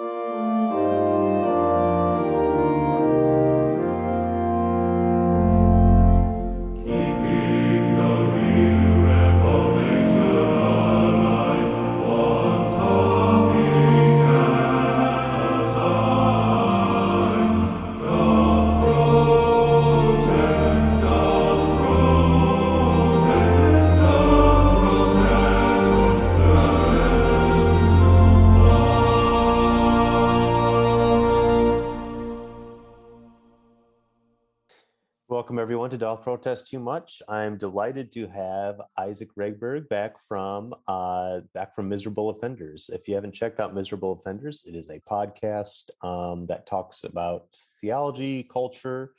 everyone to Doth Protest Too Much. I'm delighted to have Isaac Rehberg back from uh, back from Miserable Offenders. If you haven't checked out Miserable Offenders, it is a podcast um, that talks about theology, culture,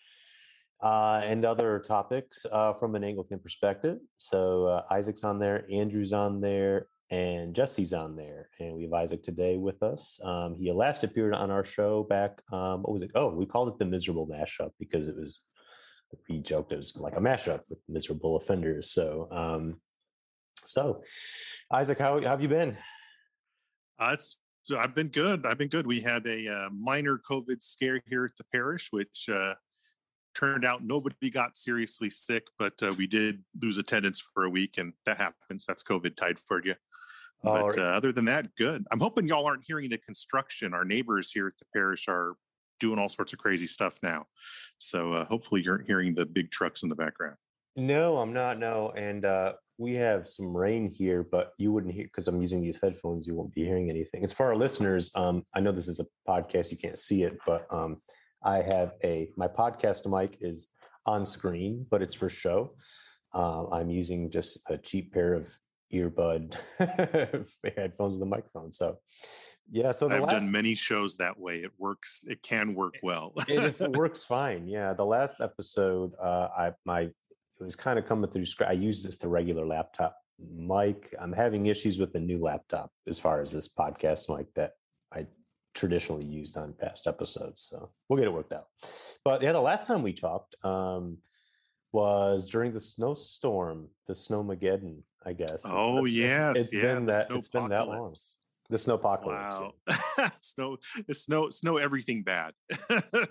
uh, and other topics uh, from an Anglican perspective. So uh, Isaac's on there, Andrew's on there, and Jesse's on there. And we have Isaac today with us. Um, he last appeared on our show back, um, what was it? Oh, we called it the Miserable Mashup because it was we joked it was like a mashup with miserable offenders. So, um, so Isaac, how, how have you been? Uh, it's I've been good. I've been good. We had a uh, minor COVID scare here at the parish, which uh, turned out nobody got seriously sick, but uh, we did lose attendance for a week, and that happens. That's COVID tied for you. But uh, other than that, good. I'm hoping y'all aren't hearing the construction. Our neighbors here at the parish are doing all sorts of crazy stuff now. So uh, hopefully you're hearing the big trucks in the background. No, I'm not. No, and uh, we have some rain here, but you wouldn't hear because I'm using these headphones. You won't be hearing anything. As for our listeners. Um, I know this is a podcast; you can't see it, but um, I have a my podcast mic is on screen, but it's for show. Uh, I'm using just a cheap pair of earbud headphones with a microphone. So yeah, so I've last, done many shows that way. It works. It can work well. it, it, works fine. Yeah, the last episode, uh, I my it was kind of coming through. I use this the regular laptop mic. I'm having issues with the new laptop as far as this podcast mic that I traditionally used on past episodes. So we'll get it worked out. But yeah, the last time we talked um, was during the snowstorm, the snowmageddon. I guess. Oh it's, yes, it's yeah, been that. It's been that long. The snowpocalypse. Wow. snow, snow, snow, everything bad.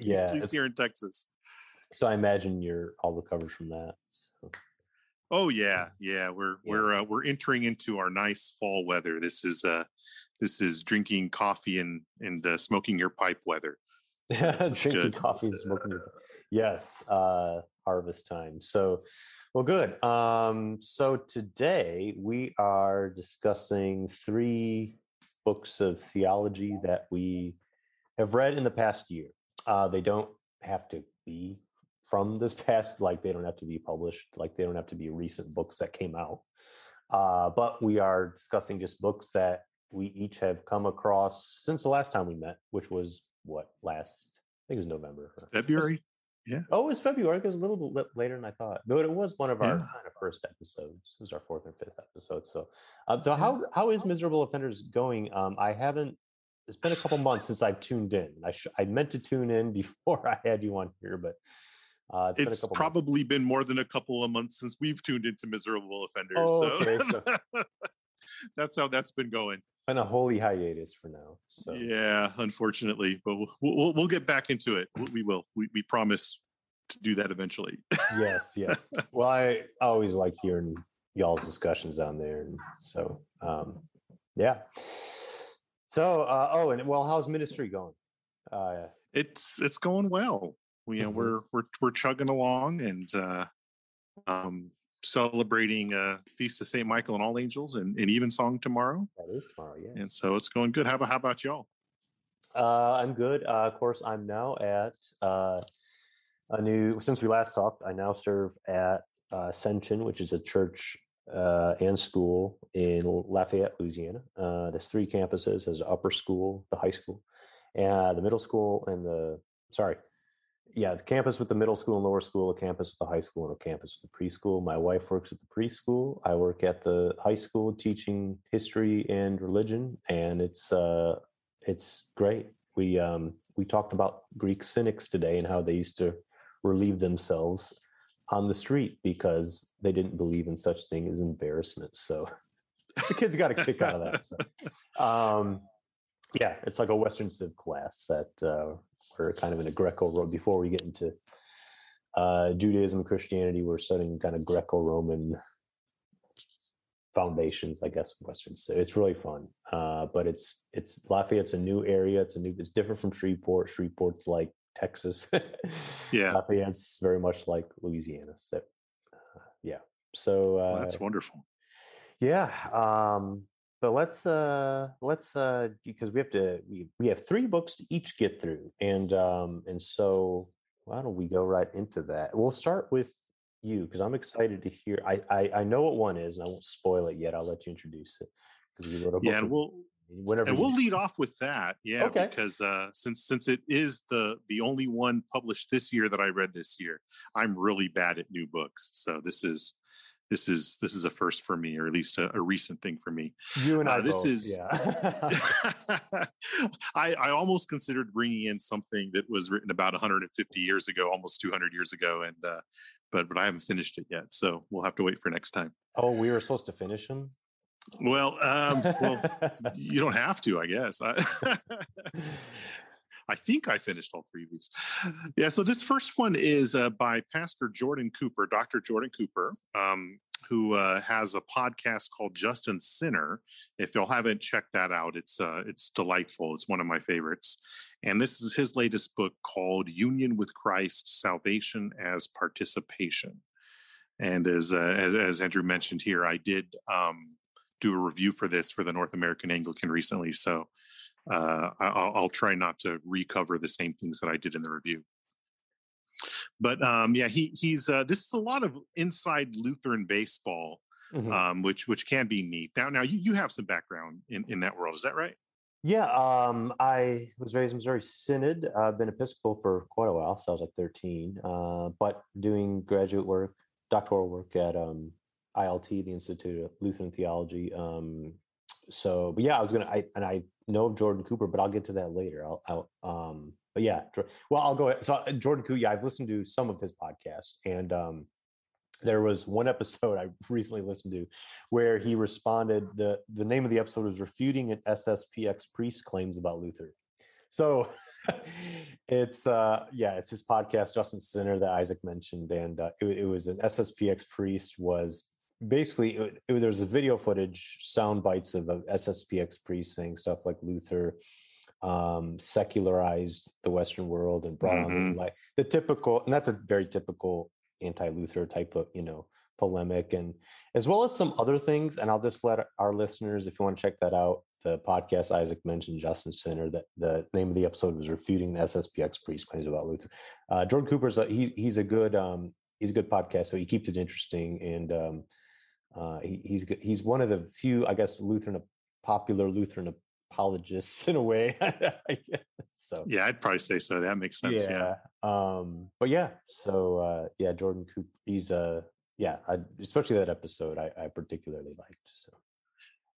yeah. At least here in Texas. So I imagine you're all recovered from that. So. Oh yeah, yeah. We're yeah. we're uh, we're entering into our nice fall weather. This is uh this is drinking coffee and and uh, smoking your pipe weather. So drinking good. coffee and smoking your yes, uh harvest time. So well good. Um so today we are discussing three books of theology that we have read in the past year. Uh, they don't have to be from this past, like they don't have to be published, like they don't have to be recent books that came out. Uh, but we are discussing just books that we each have come across since the last time we met, which was what last, I think it was November. February. Yeah. Oh, it was February. It was a little bit later than I thought, but it was one of our yeah. kind of first episodes. It was our fourth or fifth episode. So, uh, so how how is Miserable Offenders going? Um, I haven't. It's been a couple months since I've tuned in. I sh- I meant to tune in before I had you on here, but uh, it's, it's probably months. been more than a couple of months since we've tuned into Miserable Offenders. Oh, so. Okay, so. that's how that's been going. And a holy hiatus for now. So yeah, unfortunately, but we'll we'll, we'll get back into it. We will. We, we promise to do that eventually. yes, yes. Well, I always like hearing y'all's discussions on there, and so um, yeah. So uh, oh, and well, how's ministry going? Uh, it's it's going well. We, you know, mm-hmm. we're we're we're chugging along and uh, um, celebrating uh feast of Saint Michael and All Angels and, and Evensong tomorrow. That is tomorrow, yeah. And so it's going good. How about how about y'all? Uh, I'm good. Uh, of course, I'm now at uh, a new. Since we last talked, I now serve at uh, Ascension, which is a church uh, and school in Lafayette, Louisiana. Uh, there's three campuses: there's the upper school, the high school, and the middle school, and the sorry, yeah, the campus with the middle school and lower school, a campus with the high school, and a campus with the preschool. My wife works at the preschool. I work at the high school teaching history and religion, and it's uh, it's great. We um, we talked about Greek cynics today and how they used to relieve themselves on the street because they didn't believe in such thing as embarrassment. So the kids got a kick out of that. So. Um, Yeah, it's like a Western Civ class that uh, we're kind of in a Greco before we get into uh, Judaism, and Christianity. We're studying kind of Greco-Roman foundations, I guess, of Western So It's really fun, uh, but it's it's Lafayette's a new area. It's a new. It's different from Shreveport. Shreveport's like Texas. Yeah. Lafayette's very much like Louisiana. So, uh, yeah. So uh, Well, that's wonderful. yeah. Um, but let's uh let's uh because we have to we, we have three books to each get through. And um and so why don't we go right into that? We'll start with you because I'm excited to hear I, I I know what one is and I won't spoil it yet. I'll let you introduce it. Because you wrote a book Yeah, and we'll whenever and we'll lead off with that. Yeah, Okay. because uh, since since it is the the only one published this year that I read this year, I'm really bad at new books. So this is this is this is a first for me, or at least a, a recent thing for me. you and uh, I this both, is- yeah. I, I almost considered bringing in something that was written about 150 years ago, almost 200 years ago, and uh, but but I haven't finished it yet, so we'll have to wait for next time. oh, we were supposed to finish them. Well, um, well, you don't have to, I guess. I, think I finished all three of these. Yeah. So this first one is uh, by Pastor Jordan Cooper, Dr. Jordan Cooper, um, who uh, has a podcast called Just and Sinner. If y'all haven't checked that out, it's uh, it's delightful. It's one of my favorites. And this is his latest book called Union with Christ: Salvation as Participation. And as uh, as, as Andrew mentioned here, I did um, do a review for this for the North American Anglican recently. So uh, I'll, I'll try not to recover the same things that I did in the review. But um, yeah, he he's uh, this is a lot of inside Lutheran baseball, Mhm. um, which which can be neat. Now, now you, you have some background in, in that world, is that right? Yeah, um, I was raised in Missouri Synod. I've been Episcopal for quite a while, so I was like 13. Uh, but doing graduate work, doctoral work at um, ILT, the Institute of Lutheran Theology. Um, so, but yeah, I was gonna, I and I know of Jordan Cooper, but I'll get to that later. I'll, I'll um, but yeah, well, I'll go. ahead. So uh, Jordan Cooper, yeah, I've listened to some of his podcast and um, there was one episode I recently listened to where he responded the the name of the episode was refuting an SSPX priest claims about Luther. So it's uh yeah, it's his podcast Just and Sinner that Isaac mentioned and uh, it, it was an SSPX priest was basically it, it- there was a video footage sound bites of SSPX priest saying stuff like Luther um secularized the western world and brought on Mhm. the like the typical and that's a very typical anti-Luther type of you know polemic and as well as some other things and i'll just let our listeners if you want to check that out the podcast isaac mentioned Just and Sinner that the name of the episode was refuting the sspx priest claims about luther uh, jordan cooper's a, he, he's a good um, he's a good podcast so he keeps it interesting and um, uh, he, he's he's one of the few i guess lutheran popular lutheran apologists in a way so Yeah, I'd probably say so. That makes sense. Yeah. um, but yeah, so uh, yeah, Jordan Cooper, he's uh, yeah, I, especially that episode, I, I particularly liked.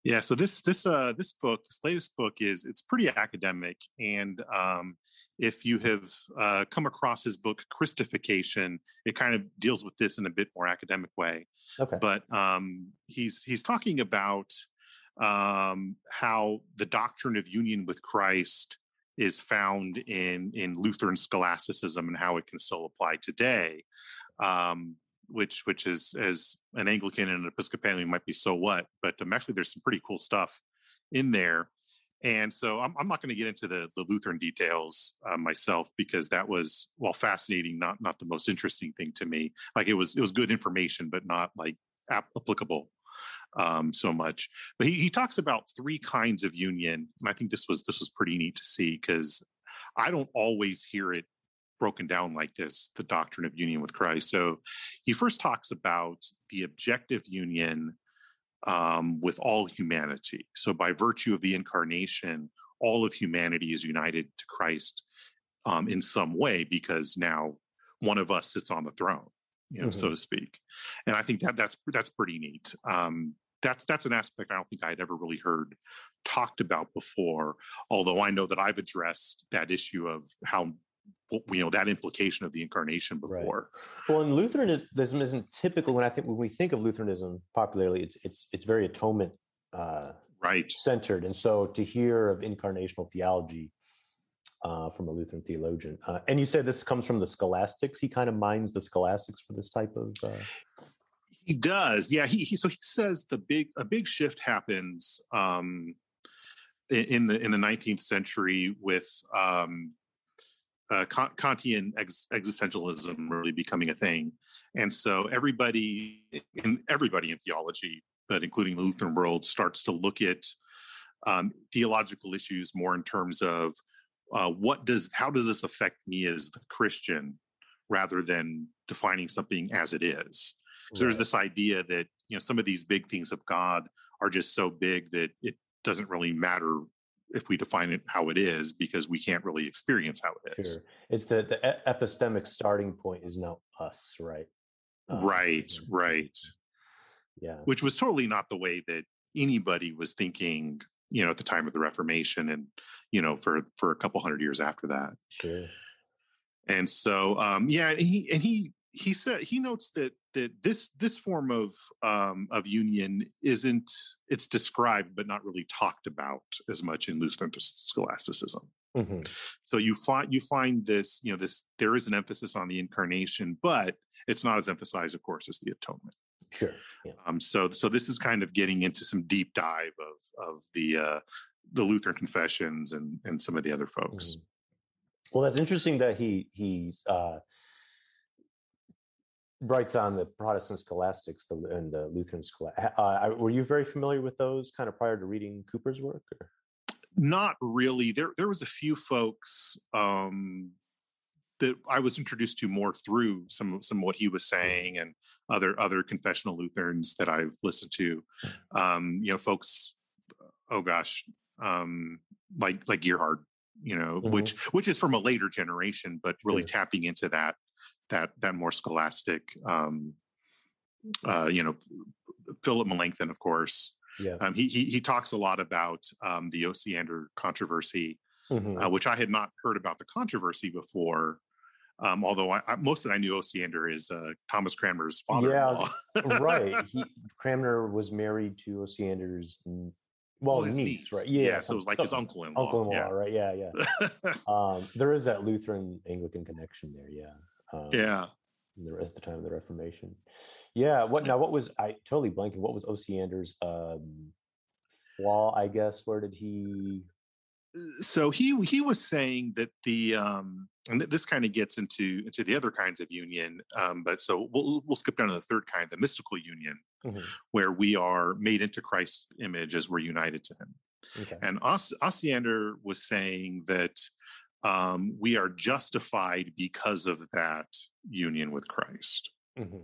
Yeah, so this this uh this book, this latest book is it's pretty academic, and um, if you have uh, come across his book Christification, it kind of deals with this in a bit more academic way. okay, But um, he's he's talking about um, how the doctrine of union with Christ is found in in Lutheran scholasticism and how it can still apply today. Um, which which is as an Anglican and an Episcopalian might be so what, but um, actually there's some pretty cool stuff in there. And so I'm, I'm not going to get into the, the Lutheran details uh, myself because that was while fascinating, not not the most interesting thing to me. Like it was it was good information, but not like ap- applicable um, so much. But he, he talks about three kinds of union, and I think this was this was pretty neat to see because I don't always hear it broken down like this the doctrine of union with christ. So he first talks about the objective union um, with all humanity. So by virtue of the incarnation all of humanity is united to christ um, in some way because now one of us sits on the throne you know so to speak. And i think that that's that's pretty neat. Um, that's that's an aspect i don't think i'd ever really heard talked about before although i know that i've addressed that issue of how you know that implication of the incarnation Right. before well, and Lutheranism isn't typical when I think when we think of Lutheranism popularly, it's it's it's very atonement uh, right centered. And so to hear of incarnational theology uh, from a Lutheran theologian, uh, and you say this comes from the scholastics. He kind of mines the scholastics for this type of. Uh... He does, yeah. He, he, so he says the big a big shift happens um, in the in the 19th century with um, uh, Kantian ex- existentialism really becoming a thing, and so everybody in everybody in theology, but including the Lutheran world, starts to look at um, theological issues more in terms of uh, what does how does this affect me as the Christian, rather than defining something as it is. So there's this idea that you know some of these big things of God are just so big that it doesn't really matter if we define it how it is because we can't really experience how it is. Sure. It's the the epistemic starting point is now us, right? Um, right, right. Yeah. Which was totally not the way that anybody was thinking, you know, at the time of the Reformation and, you know, for for a couple hundred years after that. Sure. And so um yeah, and he and he he said he notes that that this this form of um, of union isn't it's described but not really talked about as much in Lutheran scholasticism. Mm-hmm. So you find you find this you know this there is an emphasis on the incarnation, but it's not as emphasized, of course, as the atonement. Sure. Yeah. Um, so so this is kind of getting into some deep dive of of the uh, the Lutheran confessions and and some of the other folks. Mm-hmm. Well, that's interesting that he he's uh, writes on the Protestant scholastics the, and the Lutheran school. Uh, were you very familiar with those kind of prior to reading Cooper's work? Or? Not really. There, there was a few folks um, that I was introduced to more through some, some what he was mm-hmm. saying and other, other confessional Lutherans that I've listened to. Um, you know, folks. Oh gosh, um, like like Gerhard, you know, mm-hmm. which which is from a later generation, but really sure. tapping into that that that more scholastic um, uh, you know philip melanchthon of course yeah. Um, he, he, he talks a lot about um, the Osiander controversy, mm-hmm. uh, which I had not heard about the controversy before. Um, although I, I, most that I knew Osiander is uh, Thomas Cranmer's father-in-law. Yeah, right. He, Cranmer was married to Osiander's well, well his niece, niece, right? Yeah, yeah so it was like his uncle-in-law. Uncle-in-law, yeah. right? Yeah, yeah. um, there is that Lutheran Anglican connection there. Yeah. Um, yeah. The, rest of the time of the Reformation. Yeah. What now? What was I totally blanking? What was Osiander's um, flaw? I guess. Where did he? So he he was saying that the um, and this kind of gets into into the other kinds of union. Um, but so we'll we'll skip down to the third kind, the mystical union, mm-hmm. where we are made into Christ's image as we're united to Him. Okay. And Os- Osiander was saying that um, we are justified because of that union with Christ. Mm-hmm.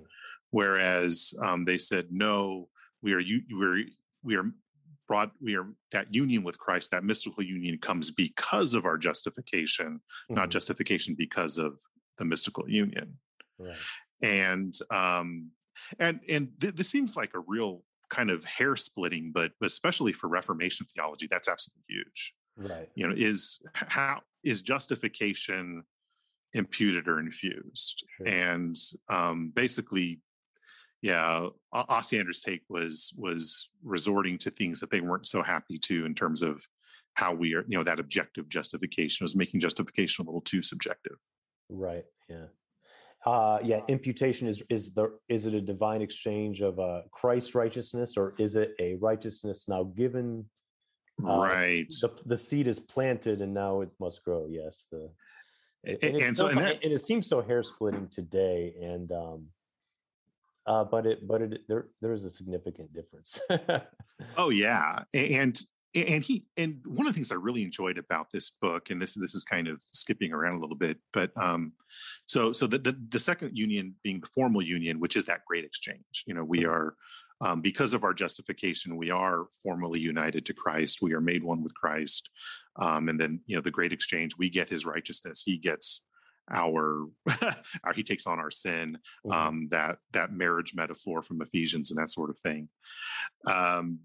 Whereas um, they said, no, we are we're we are brought we are that union with Christ, that mystical union comes because of our justification, mm-hmm. not justification because of the mystical union. Right. And um, and and th- this seems like a real kind of hair splitting, but especially for Reformation theology, that's absolutely huge. Right. You know, is how is justification imputed or infused? Sure. And um, basically, yeah, Osiander's take was was resorting to things that they weren't so happy to in terms of how we are, you know, that objective justification was making justification a little too subjective. Right. Yeah. Uh, yeah, imputation is is the is it a divine exchange of uh, Christ's righteousness, or is it a righteousness now given uh, right. The, the seed is planted and now it must grow. Yes. The and, and, and so, and, that, and, it seems so hair splitting today. And um, uh, but it but it there there is a significant difference. oh yeah, and and he and one of the things I really enjoyed about this book, and this this is kind of skipping around a little bit, but um, so so the, the the second union being the formal union, which is that great exchange. You know, we mm-hmm. are um, because of our justification, we are formally united to Christ. We are made one with Christ. Um, and then, you know, the great exchange, we get his righteousness. He gets our, our he takes on our sin, mm-hmm. um, that, that marriage metaphor from Ephesians and that sort of thing. Um,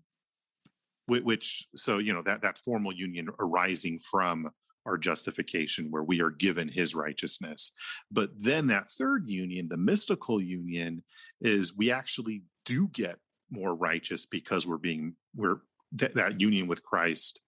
which, so, you know, that, that formal union arising from our justification where we are given his righteousness. But then that third union, the mystical union, is we actually do get more righteous because we're being we're th- that union with Christ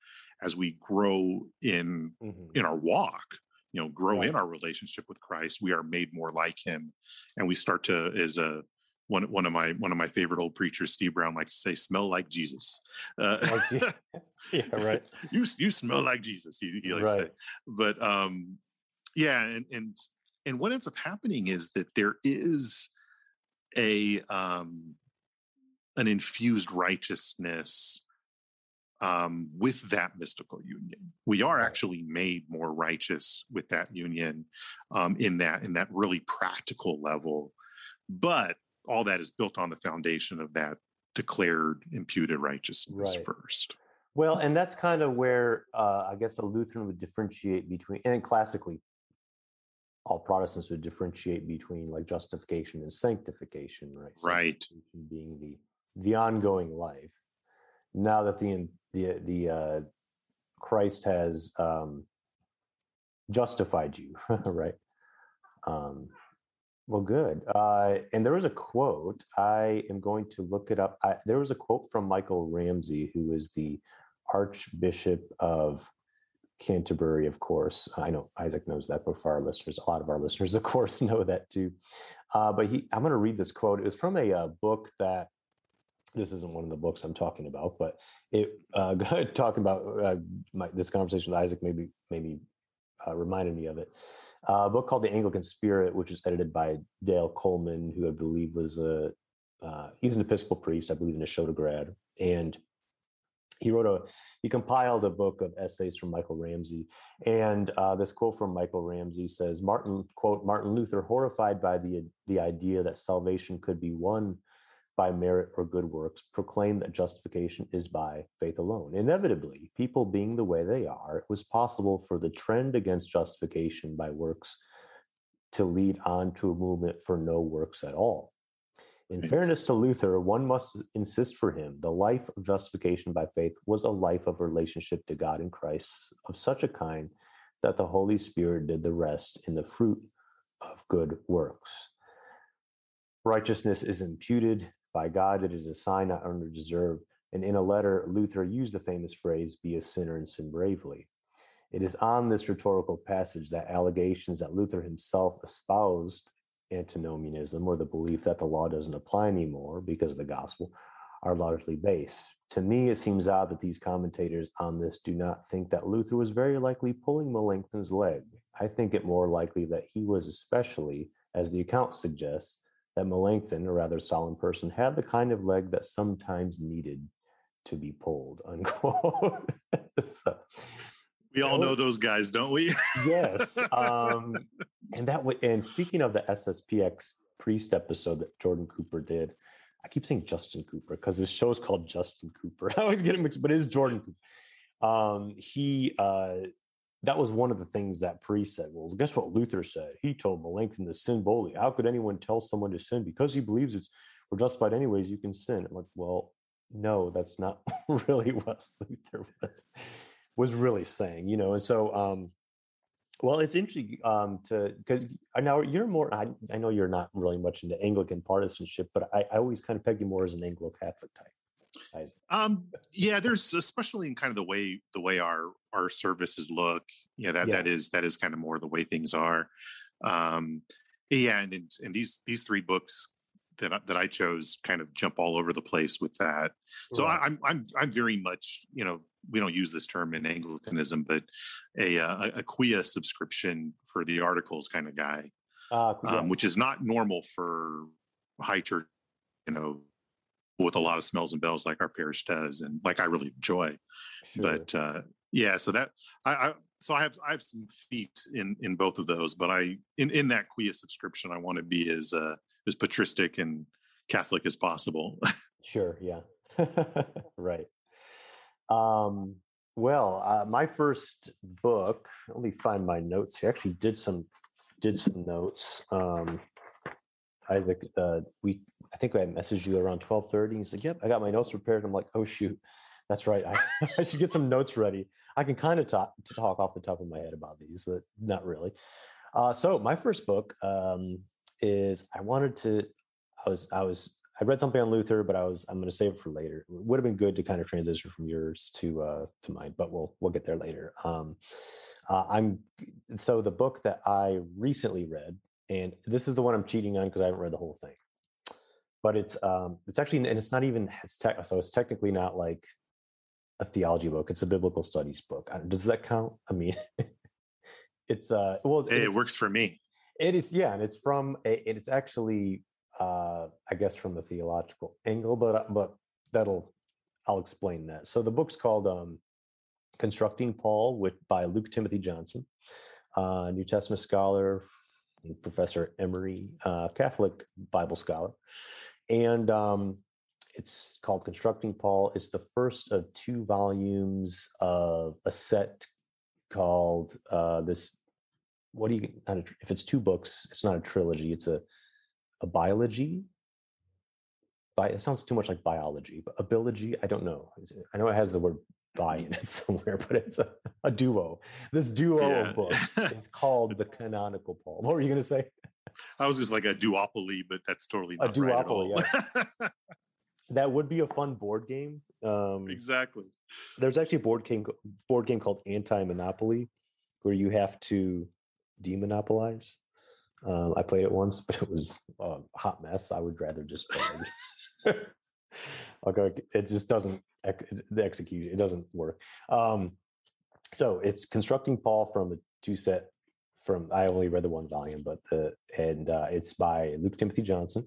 as we grow in Mhm. in our walk you know grow Right. in our relationship with christ we are made more like him and we start to as a one one of my one of my favorite old preachers steve brown likes to say smell like jesus uh, yeah, right. you you smell like jesus he, he likes to say but um yeah and and and what ends up happening is that there is a um an infused righteousness um, with that mystical union. We are actually made more righteous with that union um, in that in that really practical level. But all that is built on the foundation of that declared imputed righteousness Right. first. Well, and that's kind of where uh, I guess a Lutheran would differentiate between, and classically, all Protestants would differentiate between like justification and sanctification, right? Right. Sanctification being the the ongoing life. Now that the the the uh, Christ has um, justified you, right? Um, well, good. Uh, and there was a quote. I am going to look it up. I, there was a quote from Michael Ramsey, who is the Archbishop of Canterbury, of course. I know Isaac knows that, but for our listeners, a lot of our listeners, of course, know that too. Uh, but he, I'm going to read this quote. It was from a, uh book that this isn't one of the books I'm talking about, but it uh, talking about uh, my, this conversation with Isaac maybe maybe uh, reminded me of it. Uh, a book called The Anglican Spirit, which is edited by Dale Coleman, who I believe was a uh, he's an Episcopal priest, I believe, in Ashoda grad, and he wrote a he compiled a book of essays from Michael Ramsey, and uh, this quote from Michael Ramsey says, "Martin quote Martin Luther, horrified by the the idea that salvation could be won." By merit or good works, proclaim that justification is by faith alone. Inevitably, people being the way they are, it was possible for the trend against justification by works to lead on to a movement for no works at all. In fairness to Luther, one must insist for him the life of justification by faith was a life of relationship to God in Christ of such a kind that the Holy Spirit did the rest in the fruit of good works. Righteousness is imputed by God, it is a sign not earned or deserved. And in a letter, Luther used the famous phrase, be a sinner and sin bravely. It is on this rhetorical passage that allegations that Luther himself espoused antinomianism or the belief that the law doesn't apply anymore because of the gospel are largely based. To me, it seems odd that these commentators on this do not think that Luther was very likely pulling Melanchthon's leg. I think it more likely that he was especially, as the account suggests, that Melanchthon, a rather solemn person, had the kind of leg that sometimes needed to be pulled. Unquote. so, We all know those guys, don't we? yes. Um, and that way, and speaking of the SSPX priest episode that Jordan Cooper did, I keep saying Justin Cooper because this show is called Justin Cooper. I always get it mixed, but it is Jordan Cooper. Um, he uh that was one of the things that priest said. Well, guess what Luther said? He told Melanchthon to sin boldly. How could anyone tell someone to sin because he believes it's we're justified anyways? You can sin. I'm like, well, no, that's not really what Luther was was really saying, you know. And so, um, well, it's interesting um, to because now you're more. I, I know you're not really much into Anglican partisanship, but I, I always kind of peg you more as an Anglo-Catholic type. Um, yeah, there's especially in kind of the way the way our our services look. Yeah, that Yeah. that is that is kind of more the way things are. Um, yeah, and and, and these these three books that I, that I chose kind of jump all over the place with that. So Right. I, I'm I'm I'm very much you know we don't use this term in Anglicanism, but a uh, a, a quia subscription for the articles kind of guy, Ah, um, yes. which is not normal for high church, you know, with a lot of smells and bells like our parish does, and like I really enjoy. Sure. But uh, yeah, so that I, I so I have I have some feet in in both of those, but I in in that quia subscription, I want to be as uh, as patristic and Catholic as possible. Sure. Yeah. right. Um, well, uh, my first book. Let me find my notes here. I actually did some did some notes. Um, Isaac, uh, we I think I messaged you around twelve thirty. He's like, "Yep, I got my notes prepared." I'm like, "Oh shoot, that's right. I, I should get some notes ready." I can kind of talk to talk off the top of my head about these, but not really. Uh, so my first book um, is I wanted to. I was I was I read something on Luther, but I was I'm going to save it for later. It would have been good to kind of transition from yours to uh, to mine, but we'll we'll get there later. Um, uh, I'm so the book that I recently read, and this is the one I'm cheating on because I haven't read the whole thing. But it's um, it's actually and it's not even it's tech, so it's technically not like a theology book. It's a biblical studies book. Does that count? I mean, it's uh well hey, it works for me. It is yeah, and it's from it's actually uh I guess from a theological angle, but uh, but that'll I'll explain that. So the book's called um Constructing Paul with by Luke Timothy Johnson, uh, New Testament scholar, Professor Emory, uh, Catholic Bible scholar, and um, it's called Constructing Paul. It's the first of two volumes of a set called uh, this. What do you? Not a, if it's two books, it's not a trilogy. It's a a biology. Bi, it sounds too much like biology, but ability. I don't know. I know it has the word "bi" in it somewhere, but it's a, a duo. This duo yeah. of books is called the Canonical Paul. What were you going to say? I was just like a duopoly, but that's totally a duopoly. Right yeah. that would be a fun board game. Um, exactly. There's actually a board game board game called Anti Monopoly, where you have to demonopolize. Um, I played it once, but it was a hot mess. I would rather just play. okay, it just doesn't the execution. It doesn't work. Um, so it's constructing Paul from a two set from I only read the one volume, but the and uh, it's by Luke Timothy Johnson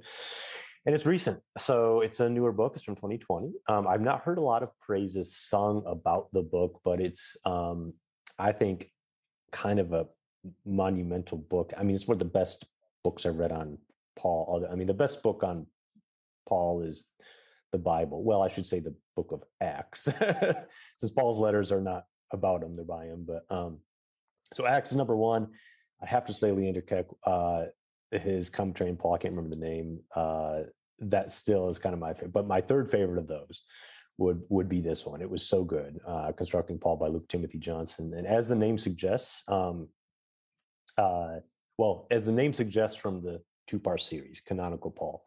and it's recent so it's a newer book it's from 2020 um, i've not heard a lot of praises sung about the book but it's um, i think kind of a monumental book i mean it's one of the best books i've read on paul i mean the best book on paul is the bible well i should say the book of acts since paul's letters are not about him they're by him but um so is number one i have to say leander keck uh his commentary in Paul. I can't remember the name. Uh, that still is kind of my favorite. But my third favorite of those would would be this one. It was so good. Uh, Constructing Paul by Luke Timothy Johnson, and as the name suggests, um, uh, well, as the name suggests from the two part series, Canonical Paul,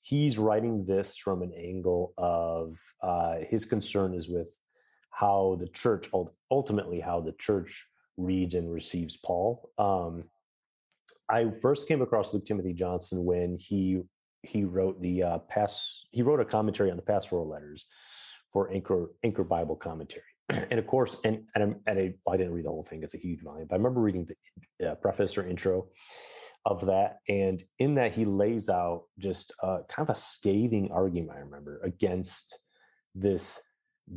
he's writing this from an angle of uh, his concern is with how the church ultimately how the church reads and receives Paul. Um, I first came across Luke Timothy Johnson when he he wrote the uh, pass. He wrote a commentary on the pastoral letters for Anchor Anchor Bible Commentary, and of course, and and, and I, I didn't read the whole thing. It's a huge volume, but I remember reading the uh, preface or intro of that, and in that he lays out just uh, kind of a scathing argument. I remember against this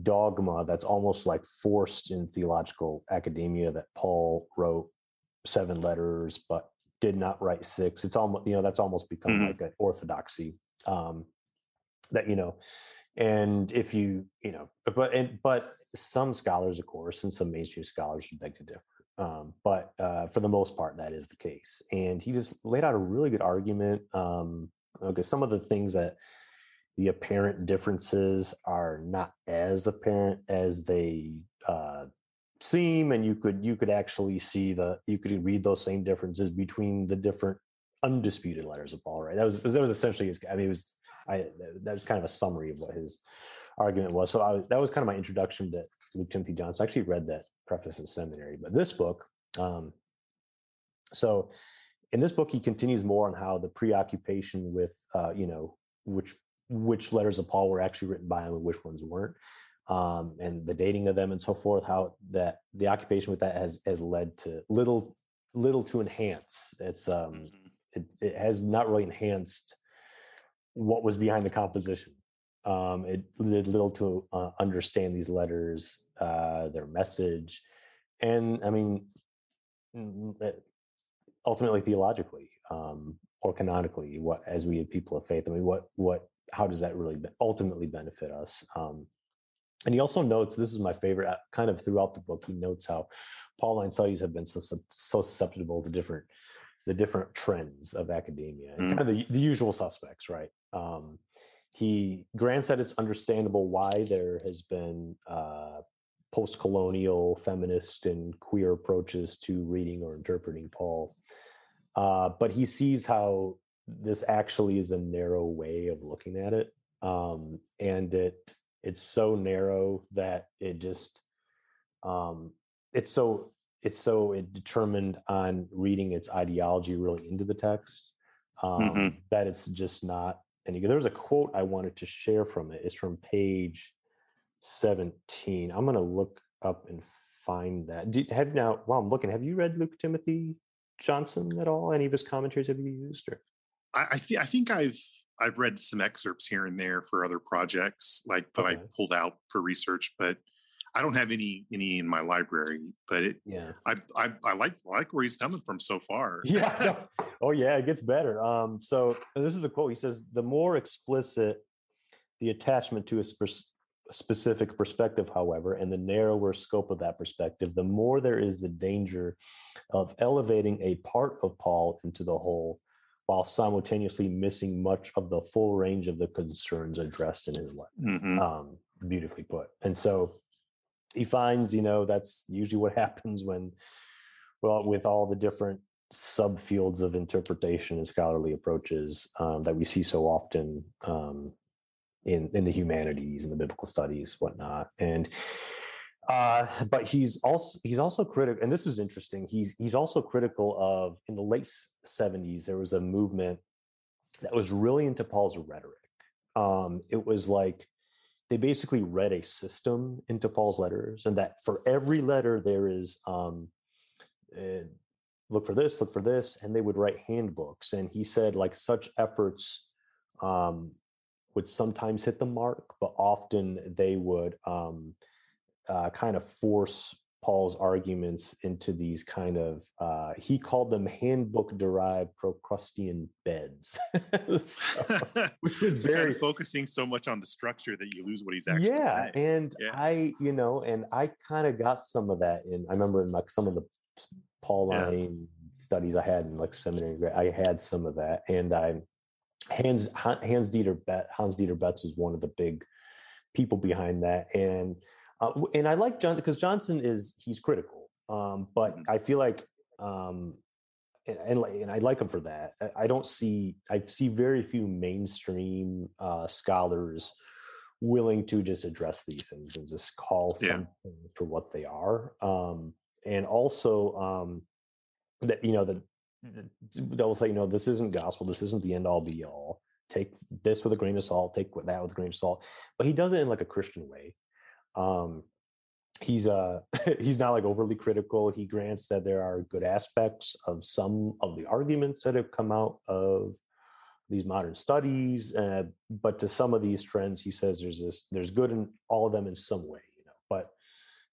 dogma that's almost like forced in theological academia that Paul wrote seven letters, but did not write six. It's almost you know that's almost become mm-hmm. like an orthodoxy um, that you know, and if you you know, but and but some scholars, of course, and some mainstream scholars would beg to differ. Um, but uh, for the most part, that is the case. And he just laid out a really good argument. Um, okay, some of the things that the apparent differences are not as apparent as they uh, seem and you could you could actually see the you could read those same differences between the different undisputed letters of Paul, right? That was that was essentially his. I mean, it was I that was kind of a summary of what his argument was. So I, that was kind of my introduction to Luke Timothy Johnson. I actually read that preface in seminary, but this book, um, so in this book, he continues more on how the preoccupation with, uh, you know, which which letters of Paul were actually written by him and which ones weren't um, and the dating of them and so forth, how that the occupation with that has has led to little little to enhance. It's um, mm-hmm. it, it has not really enhanced what was behind the composition. Um, it did little to uh, understand these letters, uh, their message, and I mean, eh, ultimately theologically um, or canonically, what as we people of faith. I mean, what what how does that really ultimately benefit us? Um, and he also notes this is my favorite uh, kind of throughout the book he notes how pauline studies have been so so susceptible to different the different trends of academia mm. kind of the, the usual suspects right um, he grants that it's understandable why there has been uh, post-colonial feminist and queer approaches to reading or interpreting paul uh, but he sees how this actually is a narrow way of looking at it um and it it's so narrow that it just um it's so it's so it determined on reading its ideology really into the text um Mhm. that it's just not any good. There's a quote I wanted to share from it. It's from page 17. I'm gonna look up and find that. Do, have now while I'm looking, have you read Luke Timothy Johnson at all? Any of his commentaries have you used or I I, th- I think I've I've read some excerpts here and there for other projects like that I pulled out for research, but I don't have any any in my library. But it yeah. I I, I like I like where he's coming from so far. Yeah. oh yeah, it gets better. Um, so this is the quote. He says, the more explicit the attachment to a spe- specific perspective, however, and the narrower scope of that perspective, the more there is the danger of elevating a part of Paul into the whole, while simultaneously missing much of the full range of the concerns addressed in his letter Mhm. um, beautifully put. And so he finds, you know, that's usually what happens when, well, with all the different subfields of interpretation and scholarly approaches um, that we see so often um, in in the humanities and the biblical studies, whatnot, and. Uh, but he's also he's also critical, and this was interesting. He's he's also critical of in the late seventies there was a movement that was really into Paul's rhetoric. Um, it was like they basically read a system into Paul's letters, and that for every letter there is um, uh, look for this, look for this, and they would write handbooks. And he said like such efforts um, would sometimes hit the mark, but often they would um, uh, kind of force Paul's arguments into these kind of uh, he called them handbook derived Procrustean beds. So- which was So kind very of focusing so much on the structure that you lose what he's actually yeah saying. and Yeah. And I you know and i kind of got some of that in i remember in like some of the pauline studies i had in like seminary i had some of that and i hans hans dieter bet hans dieter betz was one of the big people behind that and uh, and i like johnson because johnson is he's critical um but Mhm. i feel like um and, and, and I like him for that. I- I don't see I see very few mainstream uh, scholars willing to just address these things and just call Yeah. something for what they are. Um, and also um, that you know that they'll say, you know, this isn't gospel. This isn't the end all be all. Take this with a grain of salt. Take that with a grain of salt. But he does it in like a Christian way. Um, he's uh he's not like overly critical. He grants that there are good aspects of some of the arguments that have come out of these modern studies uh, but to some of these trends he says there's this there's good in all of them in some way you know but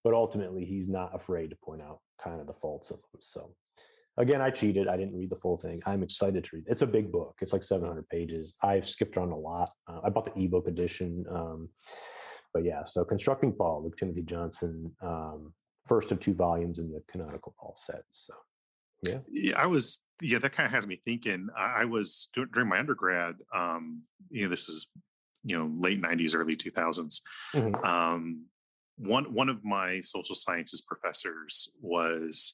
but ultimately he's not afraid to point out kind of the faults of them so. Again i cheated. I didn't read the full thing. I'm excited to read it's a big book. It's like 700 pages. I've skipped around a lot. Uh, i bought the ebook edition um, but yeah, so constructing Paul, Luke Timothy Johnson, um, first of two volumes in the canonical Paul set. So yeah, Yeah, I was. Yeah, that kind of has me thinking. I, I was during my undergrad. Um, you know, this is you know late '90s, early 2000s. Mhm. Um, one one of my social sciences professors was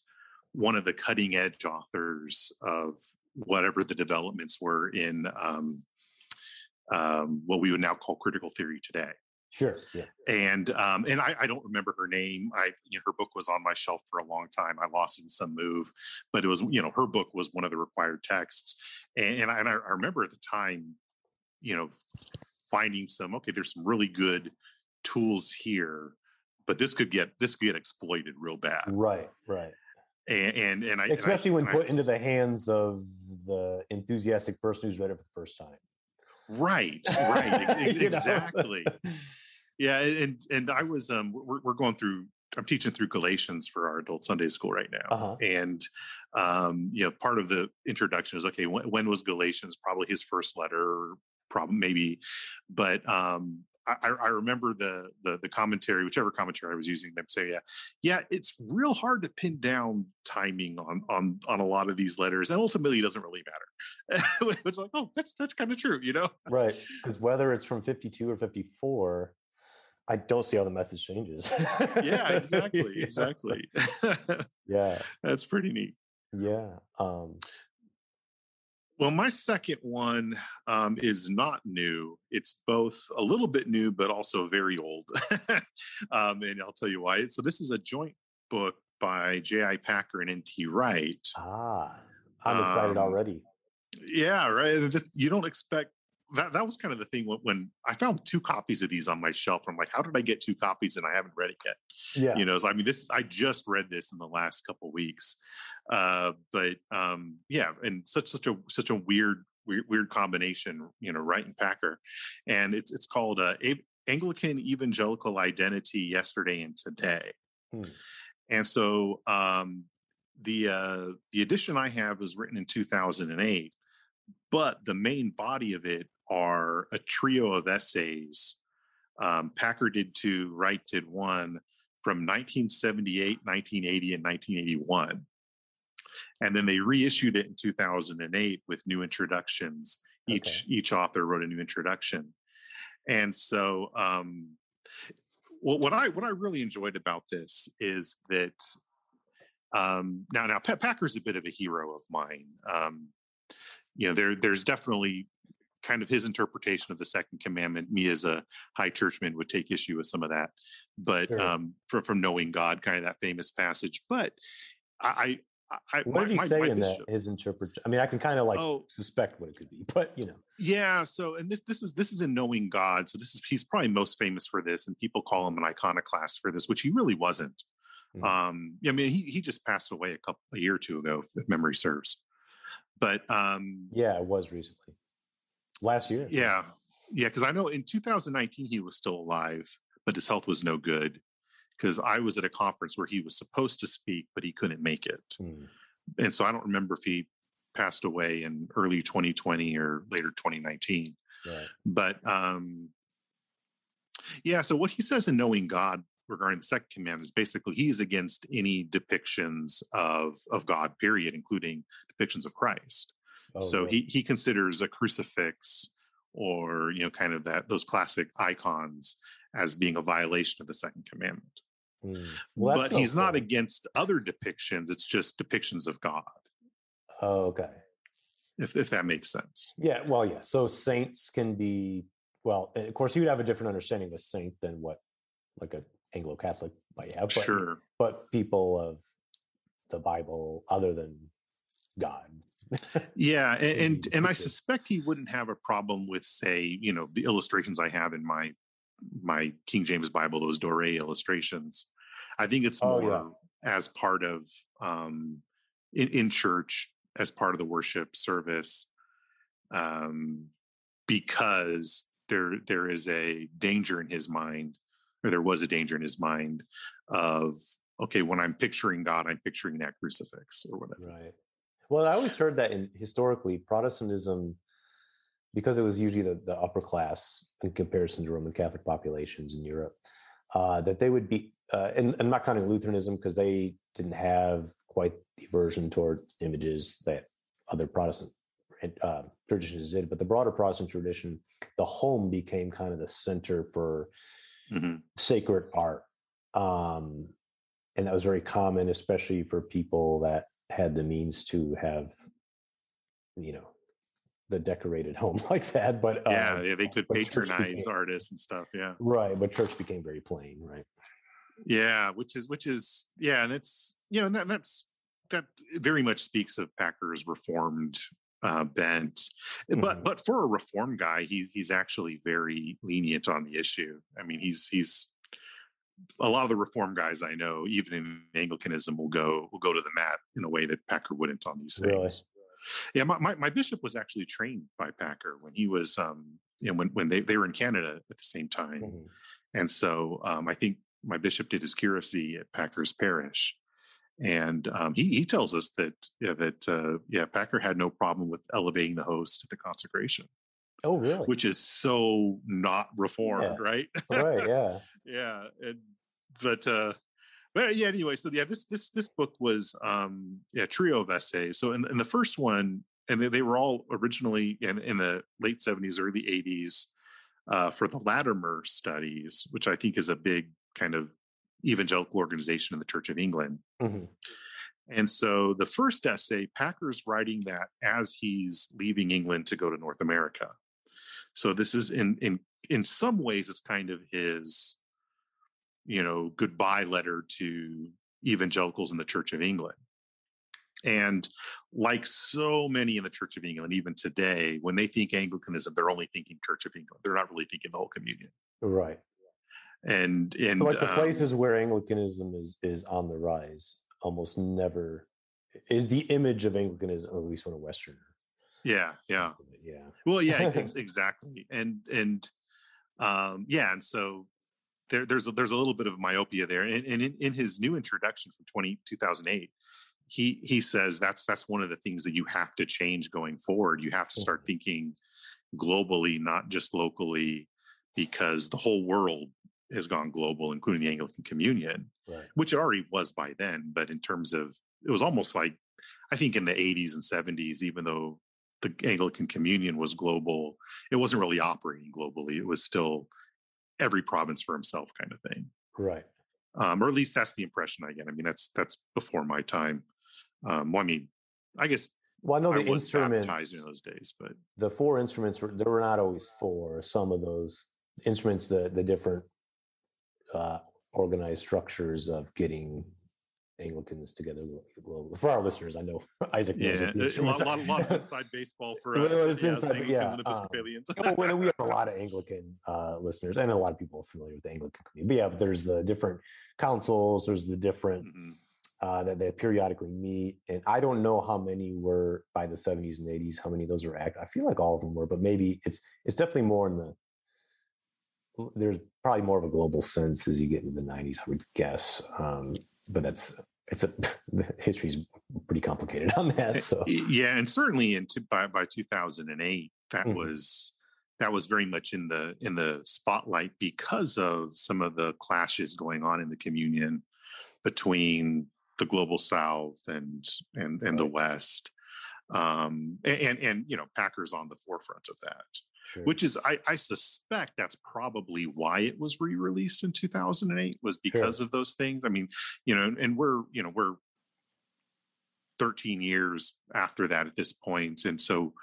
one of the cutting edge authors of whatever the developments were in um, um, what we would now call critical theory today sure, yeah, and um, and I, I don't remember her name. I you know, her book was on my shelf for a long time. I lost it in some move, but it was you know her book was one of the required texts, and, and, I, and I remember at the time, you know, finding some okay, there's some really good tools here, but this could get this could get exploited real bad, right, right. and and, and I and I- Especially when and I put into the hands of the enthusiastic person who's read it for the first time. Right right ex- ex- You know? exactly yeah and and i was um we're, we're going through i'm teaching through galatians for our adult sunday school right now Uh-huh. and um you know part of the introduction is okay when, when was galatians probably his first letter probably maybe but um I, I- remember the, the the commentary, whichever commentary I was using, them say, yeah, yeah, it's real hard to pin down timing on on on a lot of these letters, and ultimately, it doesn't really matter. it's like, oh, that's that's kind of true, you know? Right, because whether it's from 52 or 54, I don't see how the message changes. Yeah, exactly, You know, so- exactly. yeah, that's pretty neat. yeah. Um, Well, my second one um, is not new. It's both a little bit new, but also very old. um, and I'll tell you why. So, this is a joint book by J.I. Packer and N.T. Wright. Ah, I'm excited Um, already. Yeah, right. You don't expect that. That was kind of the thing when, when I found two copies of these on my shelf. I'm like, how did I get two copies and I haven't read it yet? Yeah. you know so i mean this i just read this in the last couple weeks uh but um yeah and such such a such a weird weird, weird combination you know wright and packer and it's it's called uh A- anglican evangelical identity yesterday and today Hmm. and so um the uh the edition i have was written in 2008 but the main body of it are a trio of essays um, Packer did two, Wright did one from 1978, 1980, and 1981. And then they reissued it in 2008 with new introductions. Each each author wrote a new introduction. And so um well, what I what I really enjoyed about this is that um now now Pat Packer's a bit of a hero of mine. Um you know there there's definitely kind of his interpretation of the second commandment me as a high churchman would take issue with some of that but Sure. um from, from knowing god kind of that famous passage but i i, I What did he my- say my in bishop- that? His interpretation. I mean, I can kind of like oh suspect what it could be, but you know. yeah so and this this is this is in knowing god so this is he's probably most famous for this and people call him an iconoclast for this which he really wasn't Mhm. um i mean he he just passed away a couple a year or two ago if memory serves but um Yeah, it was recently. Last year. Yeah. Yeah. Cause I know in 2019 he was still alive, but his health was no good. Cause I was at a conference where he was supposed to speak, but he couldn't make it. Hmm. And so I don't remember if he passed away in early 2020 or later 2019. Right. But um yeah, so what he says in knowing God regarding the second commandment is basically he's against any depictions of of God, period, including depictions of Christ Oh, so he he considers a crucifix or you know kind of that those classic icons as being a violation of the second commandment Hmm. Well, but he's no not against other depictions it's just depictions of god Oh, okay. if if that makes sense Yeah. Well, yeah. So saints can be well. Of course, you would have a different understanding of a saint than what like a Anglo Catholic might have. But, sure But people of the Bible, other than God. yeah and and, and i suspect he wouldn't have a problem with say you know the illustrations i have in my my king james bible those dore illustrations i think it's Oh, more yeah. as part of um in, in church as part of the worship service um because there there is a danger in his mind or there was a danger in his mind of okay when i'm picturing god i'm picturing that crucifix or whatever Right. Well, I always heard that in historically Protestantism, because it was usually the, the upper class in comparison to Roman Catholic populations in Europe, uh, that they would be, uh, and I'm not counting Lutheranism because they didn't have quite the aversion toward images that other Protestant uh, traditions did, but the broader Protestant tradition, the home became kind of the center for Mhm. sacred art. Um, and that was very common, especially for people that had the means to have, you know, the decorated home like that. But yeah, um, yeah, they could patronize became- artists and stuff. Yeah, right. But church became very plain, right? yeah, which is which is yeah, and it's you know, and that that's that very much speaks of Packer's reformed uh, bent. But Mhm. but for a reform guy, he he's actually very lenient on the issue. I mean, he's he's a lot of the reform guys I know, even in Anglicanism, will go will go to the mat in a way that Packer wouldn't on these Really? things. Yeah, my, my, my bishop was actually trained by Packer when he was um you know when when they, they were in Canada at the same time. Mhm. And so um, I think my bishop did his curacy at Packer's parish. And um, he, he tells us that yeah, that uh, yeah Packer had no problem with elevating the host at the consecration, Oh, really? which is so not reformed, Yeah. right? right. Yeah. yeah and but uh but yeah anyway so yeah this this this book was um yeah trio of essays so in, in the first one and they, they were all originally in, in the late 70s early 80s uh for the latimer studies which i think is a big kind of evangelical organization in the church of england Mhm. And so the first essay, Packer's writing that as he's leaving England to go to North America. So this is in in in some ways it's kind of his you know goodbye letter to evangelicals in the Church of England. And like so many in the Church of England, even today, when they think Anglicanism, they're only thinking Church of England. They're not really thinking the whole communion. Right. And and So, like the um, places where Anglicanism is is on the rise, almost never is the image of Anglicanism, at least when a Westerner. yeah, yeah. thinks of it, Yeah. Well, yeah, ex- exactly. And and um, yeah, and so there, there's a, there's a little bit of myopia there. And, and in, in his new introduction from 20, 2008, he he says that's that's one of the things that you have to change going forward. You have to start thinking globally, not just locally, because the whole world has gone global, including the Anglican Communion Right. which it already was by then, but in terms of it was almost like I think in the 80s and 70s, even though the Anglican Communion was global, it wasn't really operating globally. It was still every province for himself kind of thing. Right. Um, or at least that's the impression I get. I mean, that's that's before my time. Um, well, I mean, I guess Well, I know I the was instruments. in those days, but the four instruments were there were not always four. Some of those instruments, the the different uh, organized structures of getting Anglicans together globally. For our listeners, I know Isaac knows yeah, the a lot, lot, lot of inside baseball for us. yes, inside, but yeah, Anglicans and um, Episcopalians. well, we have a lot of Anglican uh, listeners, and a lot of people are familiar with the Anglican community. But yeah, but there's the different councils. There's the different Mhm. uh, that they periodically meet, and I don't know how many were by the 70s and 80s. How many of those were act? I feel like all of them were, but maybe it's it's definitely more in the. There's probably more of a global sense as you get into the 90s, I would guess. Um, but that's it's a the history's pretty complicated on that. So yeah and certainly in two, by, by 2008 that Mhm. was that was very much in the in the spotlight because of some of the clashes going on in the communion between the global south and and and the west um and and you know packers on the forefront of that sure. which is I, I suspect that's probably why it was re-released in 2008 was because of those things i mean you know and we're you know we're 13 years after that at this point and so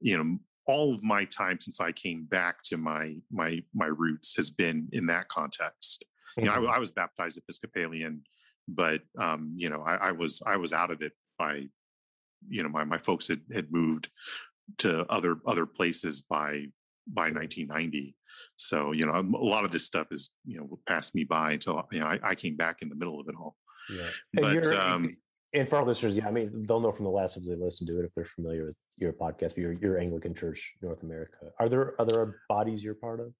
you know all of my time since i came back to my my my roots has been in that context you know. I, I was baptized episcopalian but um you know I, I was i was out of it by you know my, my folks had had moved to other other places by by 1990 so you know a lot of this stuff is you know passed me by until you know i, I came back in the middle of it all yeah. And but you're- um and for our listeners, yeah, I mean, they'll know from the last episode they listen to it if they're familiar with your podcast, but your your Anglican Church North America. Are there other bodies you're part of?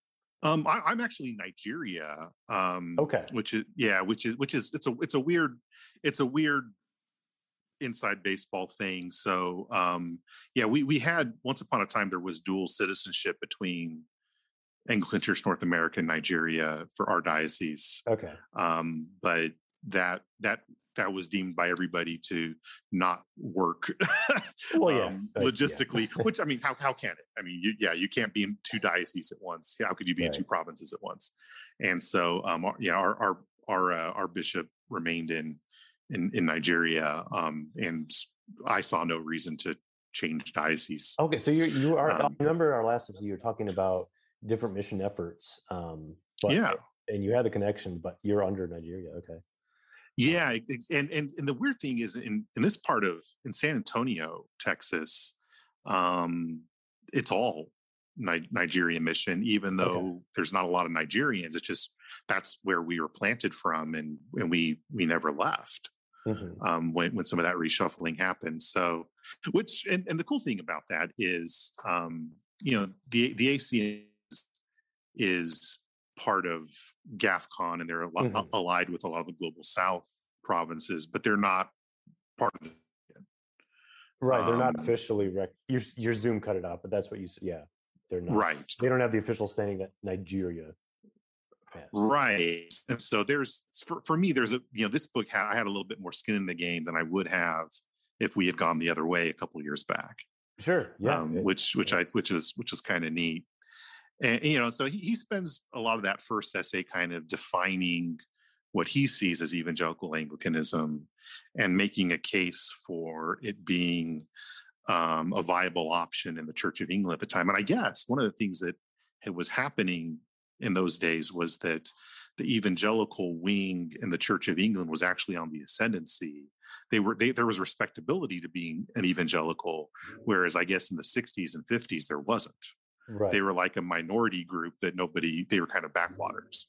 Um, I, I'm actually Nigeria. Um, Okay. which is yeah, which is which is it's a it's a weird it's a weird inside baseball thing. So um, yeah, we we had once upon a time there was dual citizenship between Anglican Church North America and Nigeria for our diocese, Okay. um, but that that that was deemed by everybody to not work Well, yeah, um, like, yeah. logistically which i mean how, how can it i mean you, yeah you can't be in two dioceses at once how could you be in two provinces at once and so um our, yeah our our our, uh, our bishop remained in in, in nigeria um and I saw no reason to change diocese Okay. So you you are. I Um, remember our last episode. You were talking about different mission efforts. Um, but, Yeah. And you had the connection, but you're under Nigeria. Okay. Yeah, and and and the weird thing is in in this part of in San Antonio, Texas, um, it's all Ni- Nigerian mission. Even though there's not a lot of Nigerians, it's just that's where we were planted from, and and we we never left Mhm. um, when when some of that reshuffling happened. So, which and, and the cool thing about that is, um, you know, the the AC is, is part of GAFCON, and they're a lot, Mhm. allied with a lot of the global South provinces, but they're not part of. The, Right. They're not Um, officially rec- your your Zoom cut it out, but that's what you said. Yeah. They're not. right, They don't have the official standing that Nigeria right. And so there's for, for me, there's a you know this book had I had a little bit more skin in the game than I would have if we had gone the other way a couple years back. Sure. Yeah. um, it- which which I which is which is kind of neat. And you know, so he, he spends a lot of that first essay kind of defining what he sees as evangelical Anglicanism and making a case for it being um, a viable option in the Church of England at the time. And I guess one of the things that it was happening in those days was that the evangelical wing in the Church of England was actually on the ascendancy. They were they, there was respectability to being an evangelical, mm-hmm. whereas I guess in the 60s and 50s there wasn't. Right. They were like a minority group that nobody they were kind of backwaters.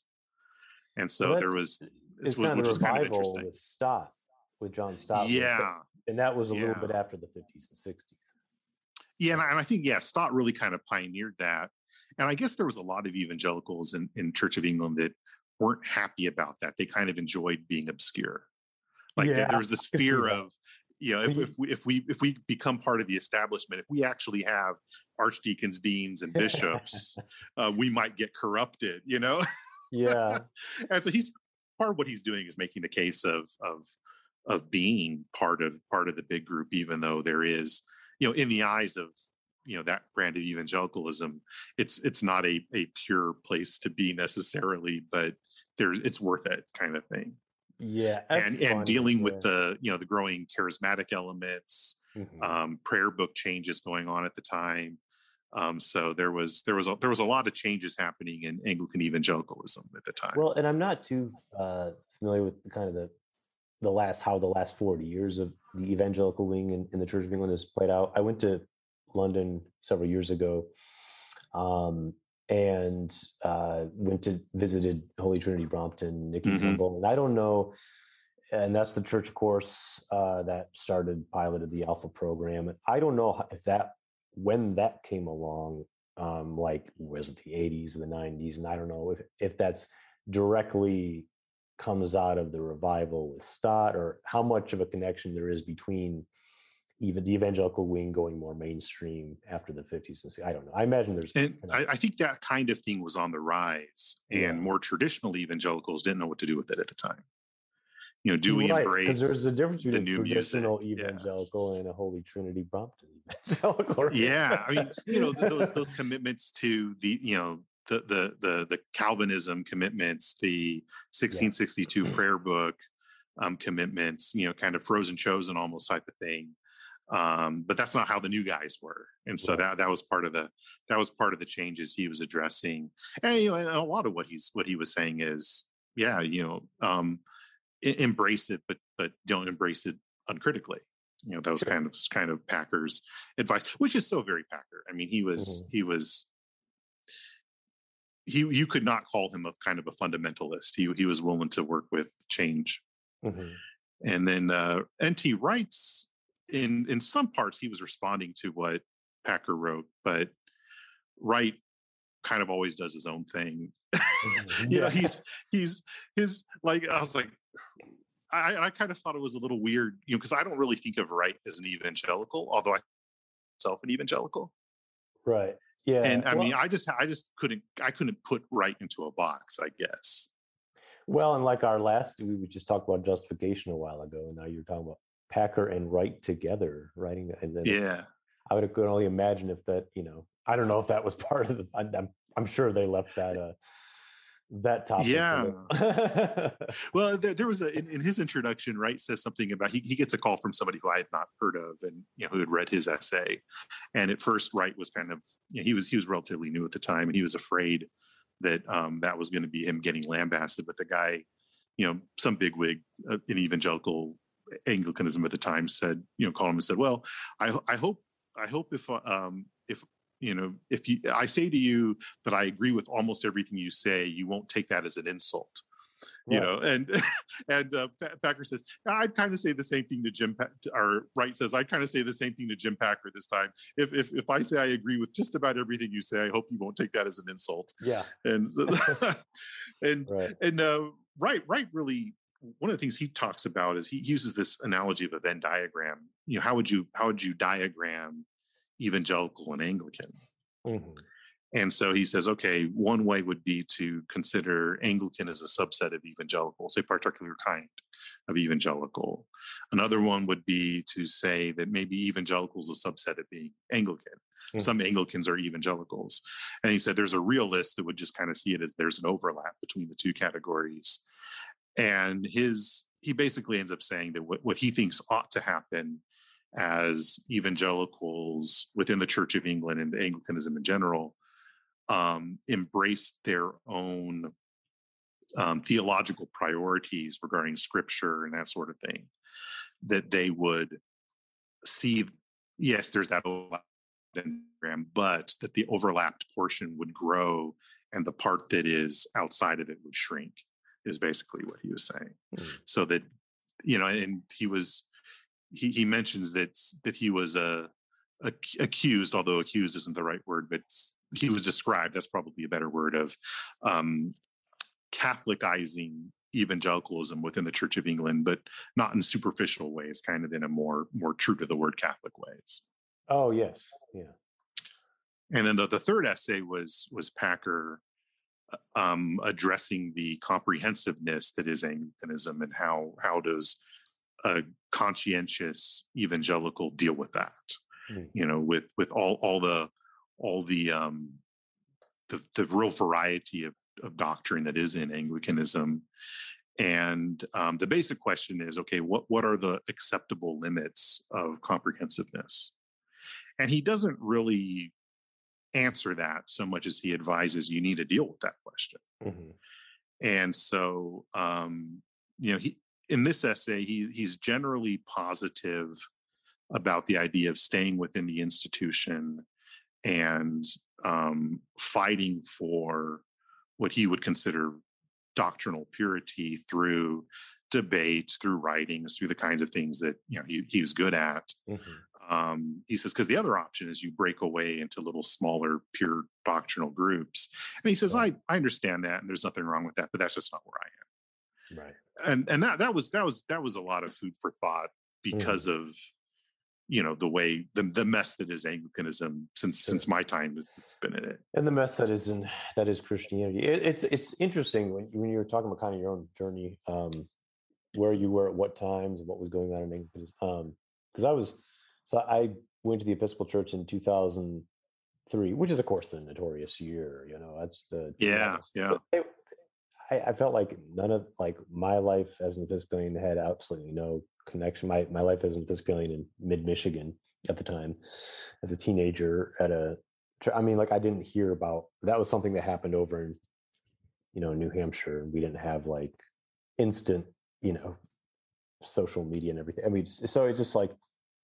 And so Well, there was it's was- kind of which is kind of revival interesting. with Stott, with John Stott. yeah. and that was a little bit after the 50s and 60s. Yeah, and I, and I think yeah, Stott really kind of pioneered that. And I guess there was a lot of evangelicals in, in Church of England that weren't happy about that. They kind of enjoyed being obscure. Like there- Yeah, there was this I can see fear of, you know, if, if we if we if we become part of the establishment, if we actually have archdeacons, deans, and bishops, uh, we might get corrupted, you know. Yeah. and so he's part of what he's doing is making the case of of of being part of part of the big group even though there is you know in the eyes of you know that brand of evangelicalism it's it's not a a pure place to be necessarily but there it's worth it kind of thing Yeah. and and dealing with the you know the growing charismatic elements Mhm. um, prayer book changes going on at the time um, so there was there was a, there was a lot of changes happening in Anglican evangelicalism at the time. Well, and I'm not too uh, familiar with the kind of the the last how the last 40 years of the evangelical wing in, in the Church of England has played out. I went to London several years ago, um, and uh, went to visited Holy Trinity Brompton, Mhm. Kimball, and I don't know. And that's the church, of course, uh, that started piloted the Alpha program. And I don't know if that when that came along, um, like was it the 80s and the 90s, and I don't know if if that's directly comes out of the revival with Stott, or how much of a connection there is between even the evangelical wing going more mainstream after the 50s and 60s. I don't know. I imagine there's And I, I think that kind of thing was on the rise, and Yeah. more traditional evangelicals didn't know what to do with it at the time. You know, do we Right, embrace? there's a difference the between new a music? traditional Yeah. evangelical and a Holy Trinity Brompton evangelical. yeah, I mean, you know, th- those those commitments to the you know the the the the Calvinism commitments, the 1662 prayer book um, commitments, you know, kind of frozen chosen almost type of thing. Um, but that's not how the new guys were, and so that that was part of the that was part of the changes he was addressing. And you know, and a lot of what he's what he was saying is, yeah, you know, um, embrace it, but but don't embrace it uncritically. You know, that was kind of kind of Packer's advice, which is so very Packer. I mean, he was Mm-hmm. he was he you could not call him a kind of a fundamentalist. He he was willing to work with change. Mhm. And then uh NT Wright's in in some parts he was responding to what Packer wrote, but Wright kind of always does his own thing. Mhm. you know, Yeah. he's he's his like I was like I, I kind of thought it was a little weird, you know, because I don't really think of Wright as an evangelical, although I myself an evangelical. right. Yeah. and I mean, I just I just couldn't I couldn't put Wright into a box, I guess. Well, and like our last, we just talked about justification a while ago, and now you're talking about Packer and Wright together writing. And then Yeah. I would have could only imagine if that, you know, I don't know if that was part of the. I'm I'm, sure they left that uh that topic. Yeah. Well, there, there was a in, in his introduction, Wright says something about he, he gets a call from somebody who I had not heard of and you know who had read his essay. And at first Wright was kind of you know, he was he was relatively new at the time and he was afraid that um that was going to be him getting lambasted. But the guy, you know, some bigwig uh, in evangelical Anglicanism at the time said, you know, called said, Well, I I hope I hope if um if you know if you i say to you that i agree with almost everything you say you won't take that as an insult you know and and uh, packer says i'd kind of say the same thing to jim pa- or wright says i'd kind of say the same thing to jim packer this time if, if if i say i agree with just about everything you say i hope you won't take that as an insult yeah. and so, and Right. and uh, Wright, Wright really one of the things he talks about is he uses this analogy of a Venn diagram. You know, how would you how would you diagram evangelical and Anglican? Mhm. And so he says, okay, one way would be to consider Anglican as a subset of evangelicals, a particular kind of evangelical. Another one would be to say that maybe evangelical is a subset of being Anglican. Mhm. Some Anglicans are evangelicals. And he said there's a realist that would just kind of see it as there's an overlap between the two categories. And his he basically ends up saying that what, what he thinks ought to happen as evangelicals within the Church of England and the Anglicanism in general um, embrace their own um, theological priorities regarding scripture and that sort of thing, that they would see, yes, there's that program, but that the overlapped portion would grow and the part that is outside of it would shrink, is basically what he was saying. Mm. So that, you know, and he was, he, he mentions that that he was a, a accused, although accused isn't the right word, but he was described. That's probably a better word of um, Catholicizing evangelicalism within the Church of England, but not in superficial ways, kind of in a more more true to the word Catholic ways. Oh yes, yeah. And then the, the third essay was was Packer uh, um, addressing the comprehensiveness that is Anglicanism and how how does a conscientious evangelical deal with that? Mm. You know, with with all all the all the um, the the real variety of of doctrine that is in Anglicanism. And um, the basic question is okay, what, what are the acceptable limits of comprehensiveness? And he doesn't really answer that so much as he advises you need to deal with that question. Mm-hmm. And so, um, you know, he, in this essay, he, he's generally positive about the idea of staying within the institution and um, fighting for what he would consider doctrinal purity through debates, through writings, through the kinds of things that you know he, he was good at. Mm-hmm. Um, he says because the other option is you break away into little smaller pure doctrinal groups, and he says I I understand that, and there's nothing wrong with that, but that's just not where I am. Right. And and that that was that was that was a lot of food for thought because mm-hmm. of you know the way the the mess that is Anglicanism since since my time has it's been in it, and the mess that is in that is Christianity. It, it's it's interesting when when you were talking about kind of your own journey, um, where you were at what times and what was going on in Anglicanism. Um, because I was so I went to the Episcopal Church in two thousand three, which is of course the notorious year. You know, that's the yeah yeah. I, I felt like none of like my life as an Episcopalian had absolutely no connection. My my life as an Episcopalian in mid Michigan at the time, as a teenager at a, I mean, like I didn't hear about that was something that happened over in, you know, New Hampshire. We didn't have like instant, you know, social media and everything. I mean, so it's just like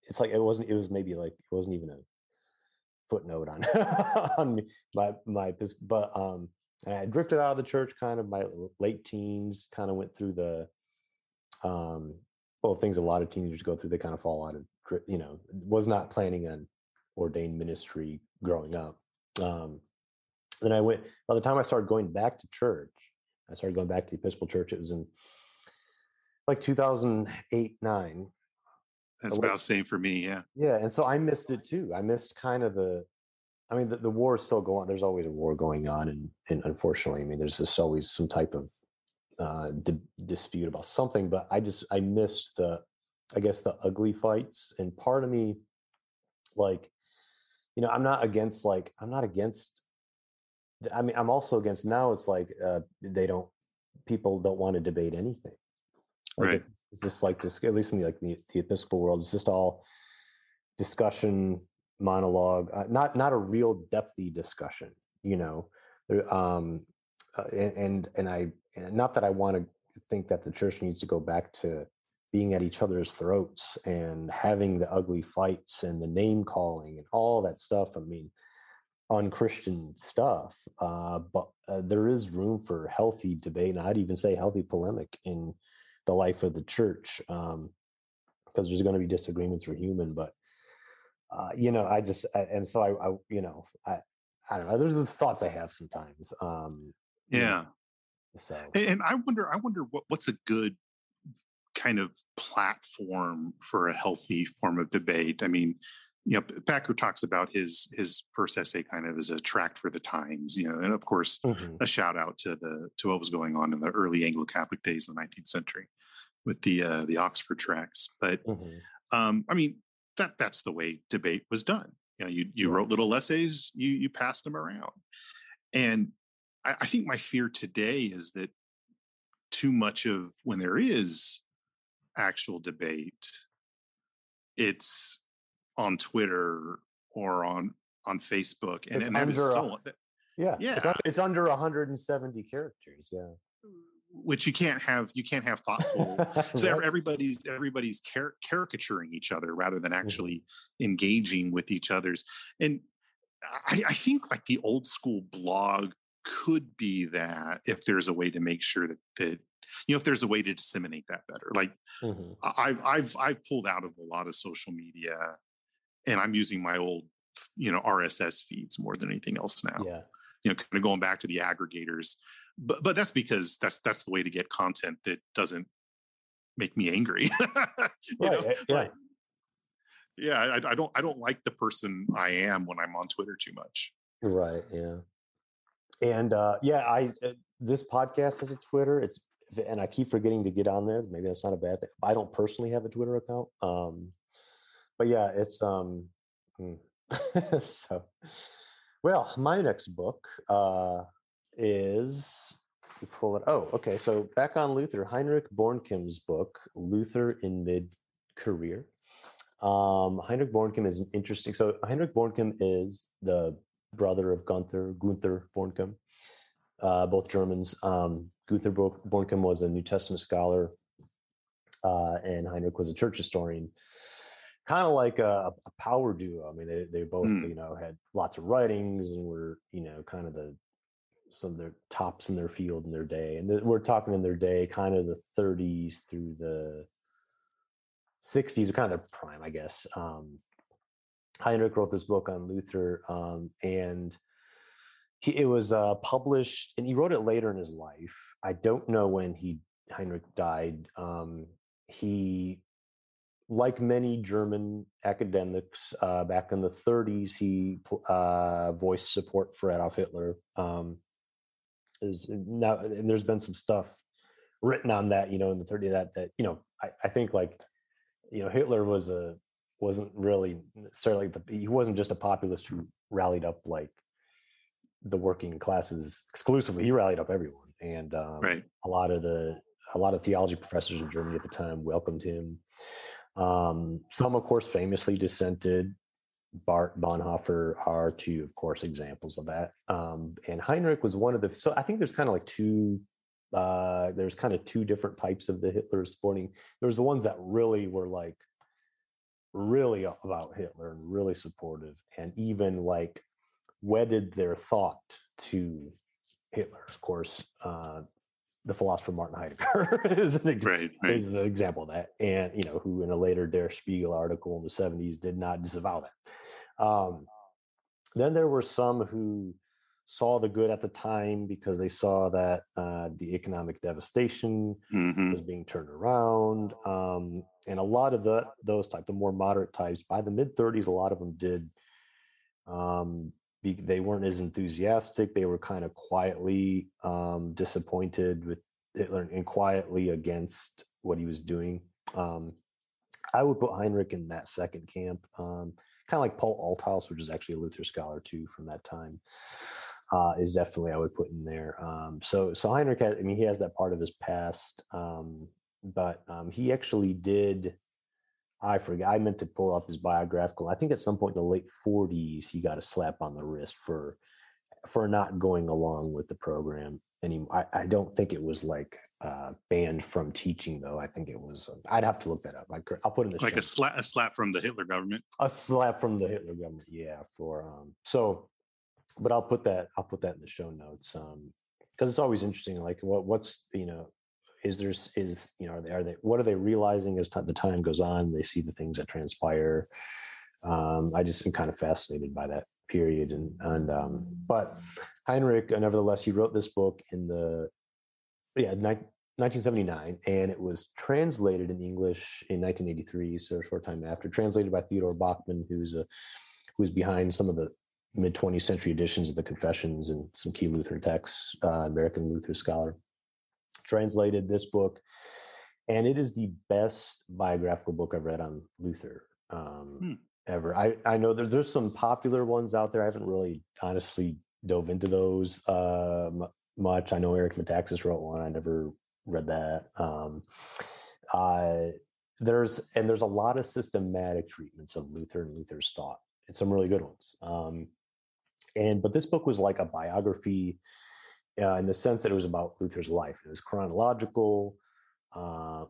it's like it wasn't. It was maybe like it wasn't even a footnote on on my my but um and I drifted out of the church kind of my late teens kind of went through the um well things a lot of teenagers go through they kind of fall out of you know was not planning on ordained ministry growing up um then i went by the time i started going back to church i started going back to the episcopal church it was in like 2008 9 that's about the same for me yeah yeah and so i missed it too i missed kind of the i mean the, the war is still going on there's always a war going on and, and unfortunately i mean there's just always some type of uh, di- dispute about something, but I just I missed the, I guess the ugly fights, and part of me, like, you know, I'm not against like I'm not against. I mean, I'm also against now. It's like uh, they don't people don't want to debate anything. Like right. It's, just like this, at least in the, like the, the Episcopal world, it's just all discussion monologue, uh, not not a real depthy discussion. You know, um, uh, and and I not that I want to think that the church needs to go back to being at each other's throats and having the ugly fights and the name calling and all that stuff. I mean, unchristian stuff. Uh, but uh, there is room for healthy debate, and I'd even say healthy polemic in the life of the church, because um, there's going to be disagreements. We're human, but uh, you know, I just and so I, I, you know, I, I don't know. There's the thoughts I have sometimes. Um, yeah. So, and I wonder, I wonder what what's a good kind of platform for a healthy form of debate. I mean, you know, Packer talks about his his first essay kind of as a tract for the times, you know, and of course mm-hmm. a shout out to the to what was going on in the early Anglo-Catholic days of the 19th century with the uh, the Oxford tracts. But mm-hmm. um, I mean, that that's the way debate was done. You know, you you yeah. wrote little essays, you you passed them around, and I, I think my fear today is that too much of when there is actual debate, it's on Twitter or on on Facebook, and, and that is so Yeah, It's, Yeah. it's under 170 characters. Yeah. Which you can't have you can't have thoughtful so Right. everybody's everybody's car- caricaturing each other rather than Mm-hmm. actually engaging with each other's and I, I think like the old school blog could be that if there's a way to make sure that that you know if there's a way to disseminate that better like Mhm. I- i've i've i've pulled out of a lot of social media and i'm using my old you know rss feeds more than anything else now Yeah. you know kind of going back to the aggregators but but that's because that's that's the way to get content that doesn't make me angry you know Right, yeah. yeah I, I don't i don't like the person i am when i'm on twitter too much Right. Yeah. And uh, yeah, I uh, this podcast has a Twitter. It's and I keep forgetting to get on there. Maybe that's not a bad thing. I don't personally have a Twitter account. Um, but yeah, it's um. hmm. so, well, my next book uh, is you pull it. Oh, okay. So back on Luther, Heinrich Bornkamm's book, Luther in Mid Career. Um, Heinrich Bornkamm is an interesting. So Heinrich Bornkamm is the brother of Gunther, Gunther Bornkamm, uh, both Germans. Um, Gunther Bo- Bornkamm was a New Testament scholar, uh, and Heinrich was a church historian. Kind of like a, a power duo. I mean, they they both Hmm. you know had lots of writings and were you know kind of the some of their tops in their field in their day. And we're talking in their day, kind of the 30s through the 60s, are kind of their prime, I guess. Um, Heinrich wrote this book on Luther, um, and he, it was uh, published, and he wrote it later in his life. I don't know when he Heinrich died. Um, he, like many German academics uh, back in the 30s, he uh, voiced support for Adolf Hitler. Um, is now, and there's been some stuff written on that, you know, in the 30s that that you know, I, I think like, you know, Hitler was a wasn't really necessarily the he wasn't just a populist who rallied up like the working classes exclusively. He rallied up everyone, and um, right a lot of the a lot of theology professors in Germany at the time welcomed him. Um, some, of course, famously dissented. Barth Bonhoeffer are two, of course, examples of that. Um, and Heinrich was one of the. So I think there's kind of like two. Uh, there's kind of two different types of the Hitler supporting. There's the ones that really were like really about Hitler and really supportive, and even like wedded their thought to Hitler. Of course, uh, the philosopher Martin Heidegger is an ex- right right is the example of that, and you know who in a later Der Spiegel article in the '70s did not disavow that. Um, then there were some who saw the good at the time because they saw that uh, the economic devastation Mhm. was being turned around, um, and a lot of the those type, the more moderate types, by the mid '30s, a lot of them did. Um, they weren't as enthusiastic. They were kind of quietly um, disappointed with Hitler and quietly against what he was doing. Um, I would put Heinrich in that second camp, um, kind of like Paul Althaus, which is actually a Luther scholar too from that time. Uh, is definitely I would put in there. Um, so so Heinrich, has, I mean, he has that part of his past, um, but um, he actually did. I forget. I meant to pull up his biographical. I think at some point in the late 40s, he got a slap on the wrist for for not going along with the program anymore. I, I don't think it was like uh, banned from teaching, though. I think it was. uh, I'd have to look that up. I, could- I'll put it in the like show a slap a slap from the hitler government a slap from the Hitler government. Yeah, for um. So, but I'll put that. I'll put that in the show notes. Um, because it's always interesting. Like, what what's you know, is there's is you know are they are they what are they realizing as ti- the time goes on? They see the things that transpire. Um, I just am kind of fascinated by that period, and and um, but Heinrich, uh, nevertheless, he wrote this book in the yeah. Ni- 1979, and it was translated in English in 1983, so a short time after. Translated by Theodore Bachmann, who's a who's behind some of the mid 20th century editions of the Confessions and some key Lutheran texts, uh, American Luther scholar. Translated this book, and it is the best biographical book I've read on Luther um, Hmm. ever. I I know there, there's some popular ones out there. I haven't really honestly dove into those uh, mu- much. I know Eric Metaxas wrote one. I never read that. Um, uh, there's and there's a lot of systematic treatments of Luther and Luther's thought, and some really good ones. Um, and but this book was like a biography uh, in the sense that it was about Luther's life. It was chronological, uh,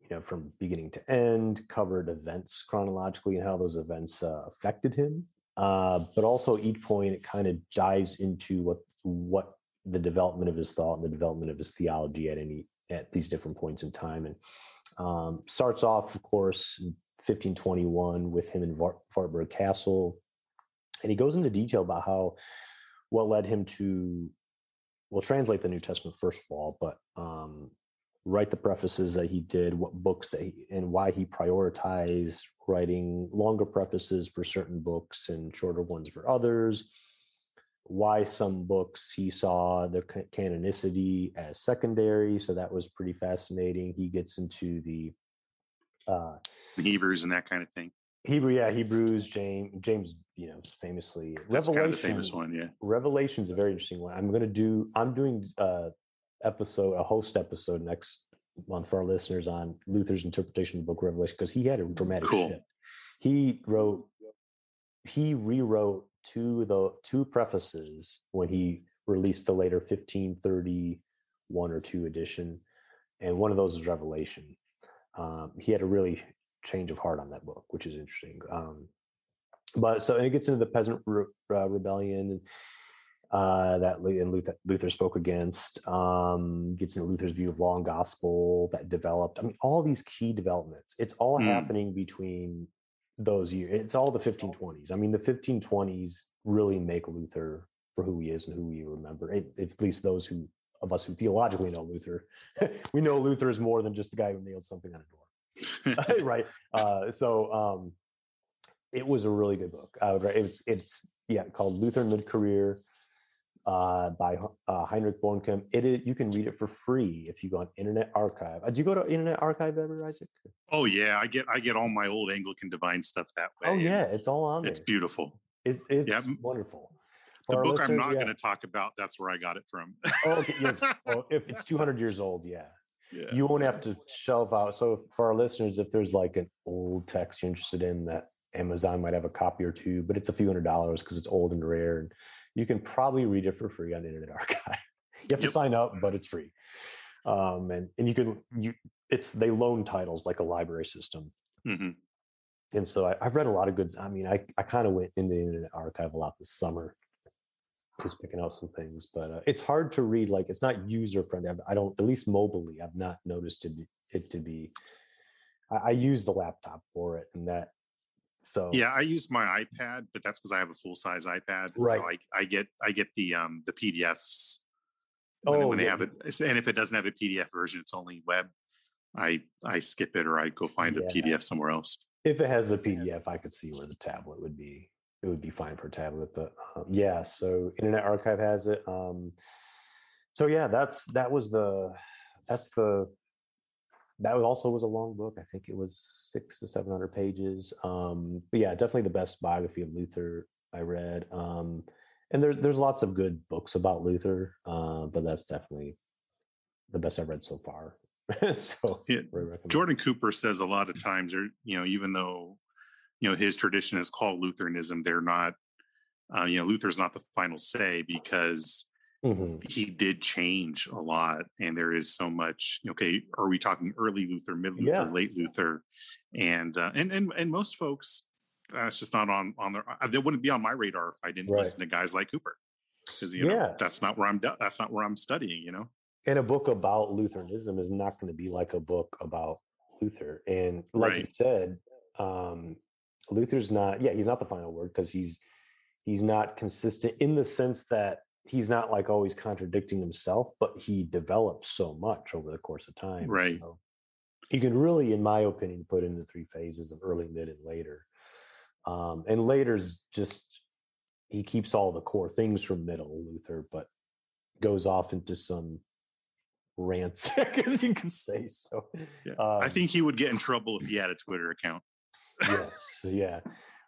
you know, from beginning to end, covered events chronologically and how those events uh, affected him. Uh, but also each point it kind of dives into what what the development of his thought and the development of his theology at any at these different points in time. And um, starts off, of course, 1521 with him in Wartburg Castle, and he goes into detail about how what led him to we'll translate the New Testament first of all, but um, write the prefaces that he did, what books that he, and why he prioritized writing longer prefaces for certain books and shorter ones for others. Why some books he saw the canonicity as secondary, so that was pretty fascinating. He gets into the uh, Hebrews and that kind of thing. Hebrew, yeah, Hebrews, James, James, you know, famously. That's Revelation, kind of the famous one, yeah. Revelation's a very interesting one. I'm going to do. I'm doing a episode, a host episode next month for our listeners on Luther's interpretation of the Book of Revelation because he had a dramatic cool. shift. He wrote, he rewrote two the two prefaces when he released the later 1531 or two edition, and one of those is Revelation. Um, he had a really change of heart on that book, which is interesting. Um, but so it gets into the peasant re- uh, rebellion uh, that and Luther, Luther spoke against. Um, gets into Luther's view of law and gospel that developed. I mean, all these key developments. It's all mm. happening between those years. It's all the 1520s. I mean, the 1520s really make Luther for who he is and who we remember. It, at least those who of us who theologically know Luther, we know Luther is more than just the guy who nailed something on a door. right. Uh, so um, it was a really good book. I would write it's it's yeah called Luther in Mid Career uh, by uh, Heinrich Bornkamm. It is, you can read it for free if you go on Internet Archive. Uh, do you go to Internet Archive ever, Isaac? Oh yeah, I get I get all my old Anglican Divine stuff that way. Oh yeah, it's all on. It's beautiful. It's it's yeah. wonderful. For the book I'm not yeah. going to talk about. That's where I got it from. oh, okay, yeah. well, if it's 200 years old, yeah yeah. you won't have to shelve out. So for our listeners, if there's like an old text you're interested in that Amazon might have a copy or two, but it's a few hundred dollars because it's old and rare, and you can probably read it for free on Internet Archive. you have yep. to sign up, but it's free. Um, and and you can you it's they loan titles like a library system. Mm-hmm. And so I, have read a lot of goods. I mean, I, I kind of went into the Internet Archive a lot this summer is picking out some things, but uh, it's hard to read. Like it's not user friendly. I don't, at least mobilely, I've not noticed it, it to be. I, I use the laptop for it, and that. So yeah, I use my iPad, but that's because I have a full size iPad. Right. So I, I get I get the um the PDFs when, oh, when they yeah. have it, and if it doesn't have a PDF version, it's only web. I I skip it or I go find yeah. a PDF somewhere else. If it has the PDF, I could see where the tablet would be it would be fine for a tablet. But um, yeah, so Internet Archive has it. Um, so yeah, that's that was the that's the that also was a long book. I think it was six to seven hundred pages. Um, but yeah, definitely the best biography of Luther I read. Um, and there's there's lots of good books about Luther, uh, but that's definitely the best I've read so far. so yeah, Jordan Cooper says a lot of times, or you know, even though you know his tradition is called Lutheranism. They're not, uh, you know, Luther's not the final say because mm-hmm. he did change a lot, and there is so much. Okay, are we talking early Luther, mid Luther, yeah. late Luther, and uh, and and and most folks, that's just not on on their. Uh, they wouldn't be on my radar if I didn't right. listen to guys like Cooper, because you know yeah. that's not where I'm. That's not where I'm studying. You know. And a book about Lutheranism is not going to be like a book about Luther. And like right. you said, um, Luther's not, yeah, he's not the final word because he's he's not consistent in the sense that he's not like always contradicting himself, but he develops so much over the course of time. Right. So you can really, in my opinion, put into three phases of early, mid, and later. Um, and later's just he keeps all the core things from middle Luther, but goes off into some rants, as you could say. So yeah. um, I think he would get in trouble if he had a Twitter account yes, yeah,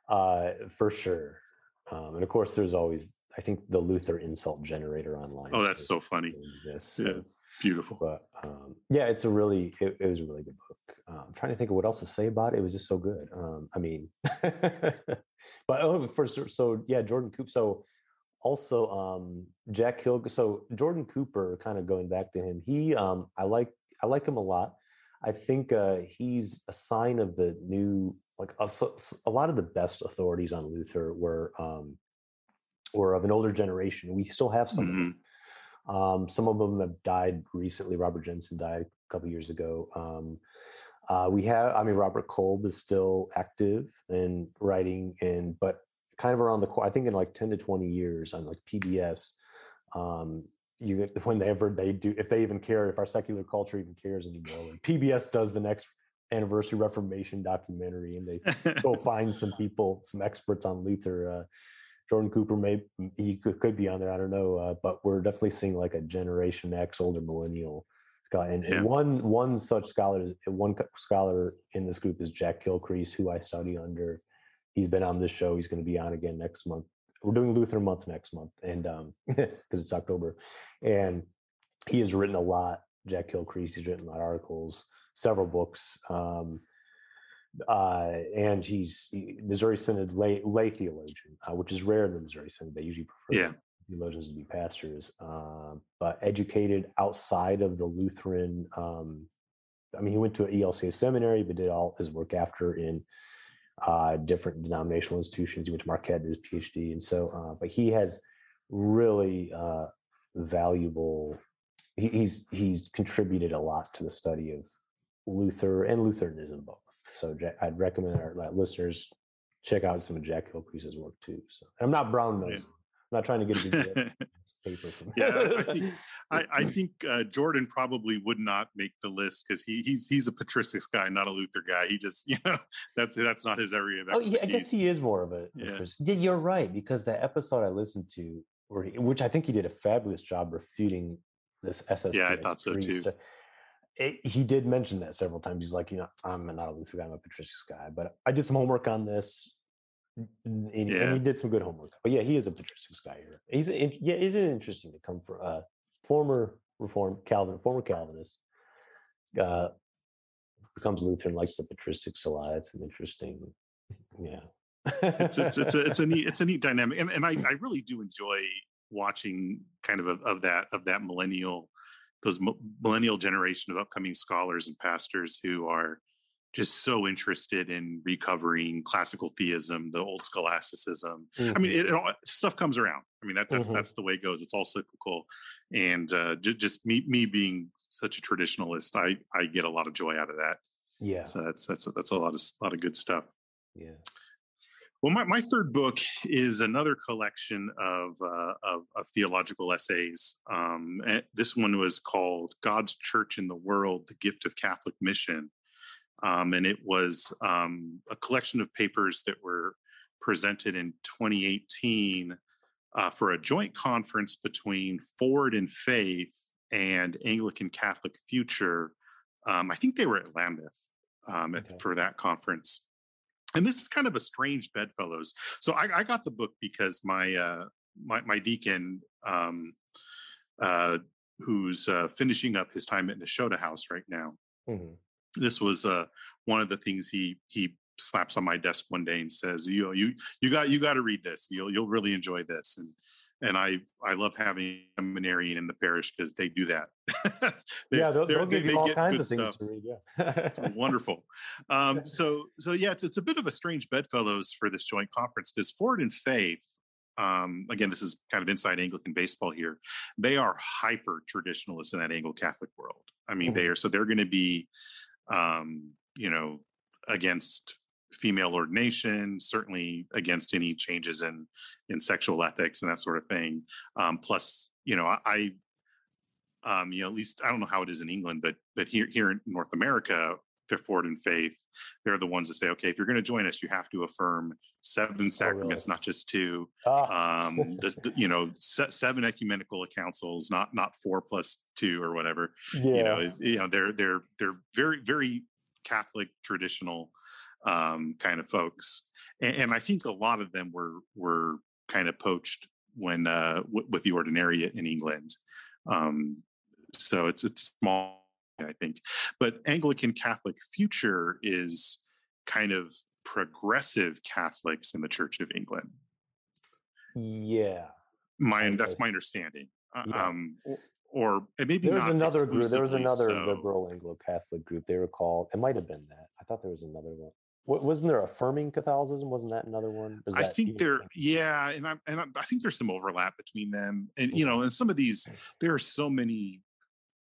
uh, for sure. Um, and of course, there's always, I think, the Luther insult generator online. Oh, that's so funny. Exists. So, yeah. Beautiful. But um, yeah, it's a really it, it was a really good book. Uh, I'm trying to think of what else to say about it. It was just so good. Um, I mean, but oh, for so yeah, Jordan Cooper. So also um, Jack Hill. So Jordan Cooper, kind of going back to him, he um, I like I like him a lot. I think uh, he's a sign of the new like a, a lot of the best authorities on Luther were um, were of an older generation. We still have some. Mm-hmm. Um, some of them have died recently. Robert Jenson died a couple years ago. Um, uh, we have, I mean, Robert Kolb is still active and writing, and but kind of around the corner, I think in like ten to twenty years on like PBS, um, you whenever they do, if they even care, if our secular culture even cares anymore, when PBS does the next anniversary Reformation documentary, and they go find some people, some experts on Luther. Uh, Jordan Cooper may he could, could be on there. I don't know, uh, but we're definitely seeing like a Generation X, older millennial guy. And, yeah. and one one such scholar is one scholar in this group is Jack Kilcrease, who I study under. He's been on this show. He's going to be on again next month. We're doing Luther month next month, and um because it's October, and he has written a lot. Jack Kilcrease, he's written a lot of articles, several books. Um, uh, and he's he, Missouri Synod lay, lay theologian, uh, which is rare in the Missouri Synod. They usually prefer yeah. theologians to be pastors, uh, but educated outside of the Lutheran. Um, I mean, he went to an ELCA seminary, but did all his work after in uh, different denominational institutions. He went to Marquette, did his PhD, and so. Uh, but he has really uh, valuable. He, he's he's contributed a lot to the study of Luther and Lutheranism both. So I'd recommend our listeners check out some of Jack Kilcrease's work too. So I'm not brown nosing. I'm not trying to get a paper from. yeah, I think I, I think uh, Jordan probably would not make the list because he he's he's a patristics guy, not a Luther guy. He just you know that's that's not his area of expertise. Oh, yeah, I guess he is more of a. Yeah. yeah, you're right because the episode I listened to, where he, which I think he did a fabulous job refuting this SS. Yeah, I thought so too. Stuff it, he did mention that several times. He's like, you know, I'm not a Luther guy, I'm a patristics guy, but I did some homework on this. And, yeah. and he did some good homework. But yeah, he is a patristics guy here. He's a, yeah, is it interesting to come from a uh, former Reform Calvin, former Calvinist, uh, becomes Lutheran, likes the patristics a lot. It's an interesting, yeah. it's, it's, it's a it's a neat it's a neat dynamic, and, and I I really do enjoy watching kind of a, of that of that millennial those millennial generation of upcoming scholars and pastors who are just so interested in recovering classical theism, the old scholasticism. Mm-hmm. I mean, mm-hmm. it, it all, stuff comes around. I mean, that, that's mm-hmm. that's the way it goes. It's all cyclical, and uh, just, just me me being such a traditionalist, I I get a lot of joy out of that. Yeah. So that's that's that's a lot of a lot of good stuff. Yeah. Well, my, my third book is another collection of, uh, of, of, theological essays. Um, this one was called God's Church in the World, The Gift of Catholic Mission. Um, and it was um, a collection of papers that were presented in 2018 uh, for a joint conference between Forward in Faith and Anglican Catholic Future. Um, I think they were at Lambeth um, okay. for that conference and this is kind of a strange bedfellows. So I, I got the book because my uh, my, my deacon, um, uh, who's uh, finishing up his time at Nashotah House right now. Mm-hmm. This was uh, one of the things he he slaps on my desk one day and says, "You you you got you got to read this. You'll you'll really enjoy this." And and I I love having a seminarian in the parish because they do that. they, yeah, they'll, they'll give you all kinds of things stuff. to read. Yeah, wonderful. Um, so so yeah, it's it's a bit of a strange bedfellows for this joint conference because Forward in Faith. Um, again, this is kind of inside Anglican baseball here. They are hyper traditionalists in that Anglo Catholic world. I mean, mm-hmm. they are so they're going to be, um, you know, against female ordination, certainly against any changes in in sexual ethics and that sort of thing. Um, plus, you know, I, um, you know, at least I don't know how it is in England, but but here here in North America, they're forward in faith. They're the ones that say, okay, if you're going to join us, you have to affirm seven sacraments, oh, really? not just two. Ah. Um, the, the, you know, se- seven ecumenical councils, not not four plus two or whatever. Yeah. You know, you know, they're they're they're very very Catholic traditional um, kind of folks, and, and, I think a lot of them were were kind of poached when uh, w- with the ordinariate in England. Um, so it's it's small, I think. But Anglican Catholic Future is kind of progressive Catholics in the Church of England. Yeah, my that's my understanding. Uh, Yeah. Um, or, or maybe there was not another group. There was another so. liberal Anglo-Catholic group. They were called. It might have been that. I thought there was another one. Wa- Wasn't there affirming Catholicism? Wasn't that another one? I think there, yeah, and I and I, I think there's some overlap between them, and you know, and some of these, there are so many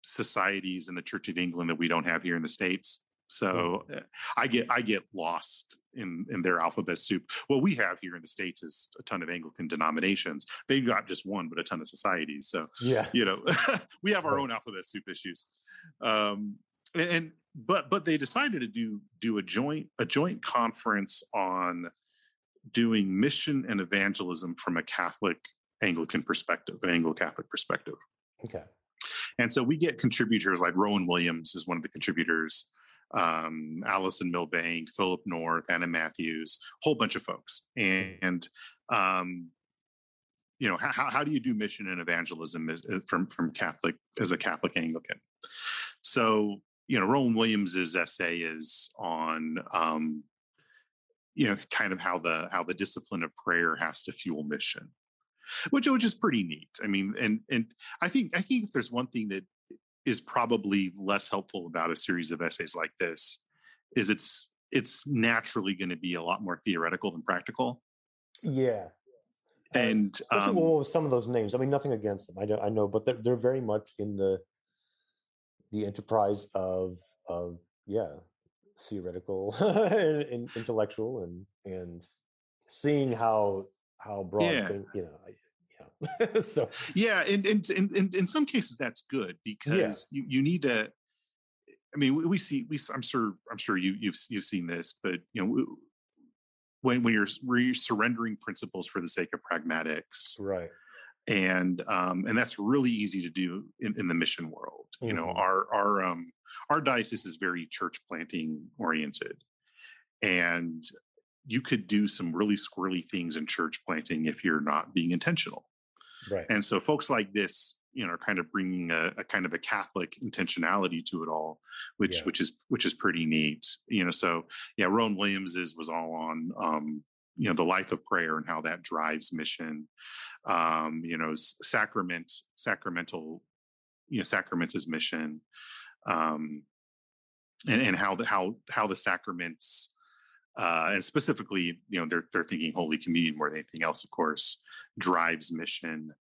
societies in the Church of England that we don't have here in the states. So uh, I get I get lost in in their alphabet soup. What we have here in the states is a ton of Anglican denominations. They've got just one, but a ton of societies. So Yeah. you know we have our own alphabet soup issues um and, and but but they decided to do do a joint a joint conference on doing mission and evangelism from a catholic anglican perspective an anglo-catholic perspective Okay. and so we get contributors like rowan williams is one of the contributors um, Alison Milbank, Philip North, Anna Matthews, whole bunch of folks. And um, you know, how, how do you do mission and evangelism as, as- from from Catholic as a Catholic Anglican? So you know, Rowan Williams's essay is on um, you know, kind of how the how the discipline of prayer has to fuel mission, which which is pretty neat. I mean, and and I think I think if there's one thing that is probably less helpful about a series of essays like this, is it's it's naturally going to be a lot more theoretical than practical. Yeah. And um, some of those names. I mean, nothing against them. I know, I know, but they're they're very much in the the enterprise of of yeah, theoretical and, and intellectual and and seeing how how broad Yeah. things, you know. Yeah. so yeah and, and, and, and in some cases that's good because you, you need to i mean we, we see we i'm sure i'm sure you you've you've seen this but you know when when you're, when you're surrendering principles for the sake of pragmatics right. And um and that's really easy to do in, in the mission world you know Mhm. our our um our diocese is very church planting oriented and you could do some really squirrely things in church planting if you're not being intentional Right. and so folks like this, you know, are kind of bringing a, a kind of a Catholic intentionality to it all, which Yeah. which is which is pretty neat. You know, so yeah, Rowan Williams is was all on um, you know the life of prayer and how that drives mission. Um, you know, sacrament, sacramental, you know, sacraments is mission, um, and and how the how how the sacraments. Uh, and specifically, you know, they're they're thinking Holy Communion more than anything else, of course, drives mission.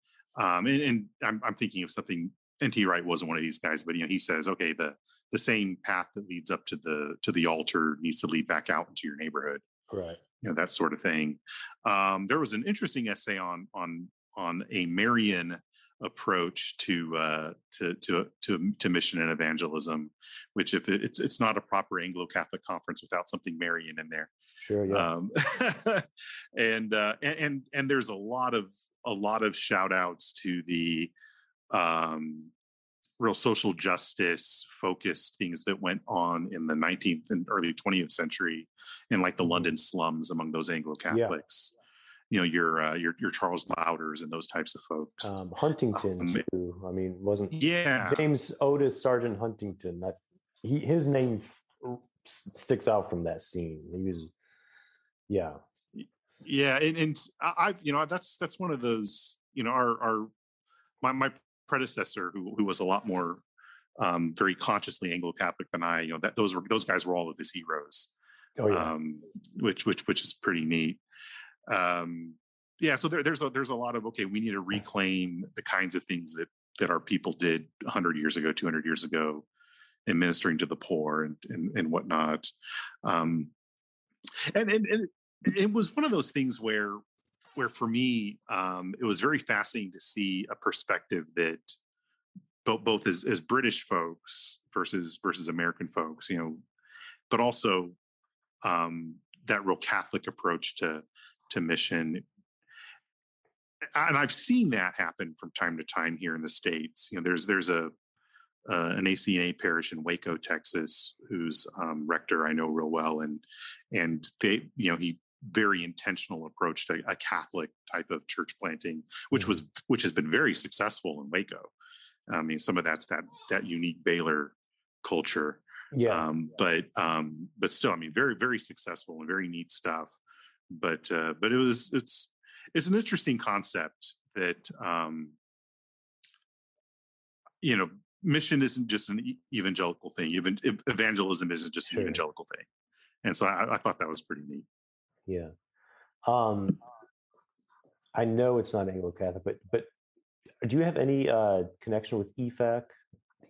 Um, and, and I'm, I'm thinking of something. N.T. Wright wasn't one of these guys, but you know, he says, okay, the the same path that leads up to the to the altar needs to lead back out into your neighborhood. Right. You know, that sort of thing. Um, there was an interesting essay on on on a Marian approach to uh, to to to to mission and evangelism, which if it's it's not a proper Anglo Catholic conference without something Marian in there Sure. Yeah. um, and, uh, and and and there's a lot of a lot of shout outs to the um, real social justice focused things that went on in the 19th and early 20th century in like the Mhm. London slums among those Anglo Catholics. You know your uh, your your Charles Lowders and those types of folks. um, Huntington um, too. I mean, wasn't yeah, James Otis Sargent Huntington? That he his name sticks out from that scene. He was, yeah. yeah and, and I, i've you know that's that's one of those you know our our my, my predecessor who who was a lot more um very consciously anglo-catholic than i you know that those were those guys were all of his heroes Oh yeah. um which which which is pretty neat um yeah so there, there's a there's a lot of okay we need to reclaim the kinds of things that that our people did 100 years ago 200 years ago in ministering to the poor and and, and whatnot um and, and and it was one of those things where where for me um it was very fascinating to see a perspective that both both as, as british folks versus versus american folks you know but also um that real catholic approach to to mission. And i've seen that happen from time to time here in the states. You know there's there's a uh, an ACNA parish in Waco, Texas, whose um, rector I know real well, and and they, you know, he very intentional approach to a Catholic type of church planting, which was which has been very successful in Waco. I mean, some of that's that that unique Baylor culture. Yeah. Um, but um, but still, I mean, very very successful and very neat stuff. But uh, but it was it's it's an interesting concept that um, you know mission isn't just an evangelical thing. Even evangelism isn't just an Sure. evangelical thing. And so I, I thought that was pretty neat. Yeah. Um, I know it's not Anglo Catholic, but but do you have any uh, connection with EFAC,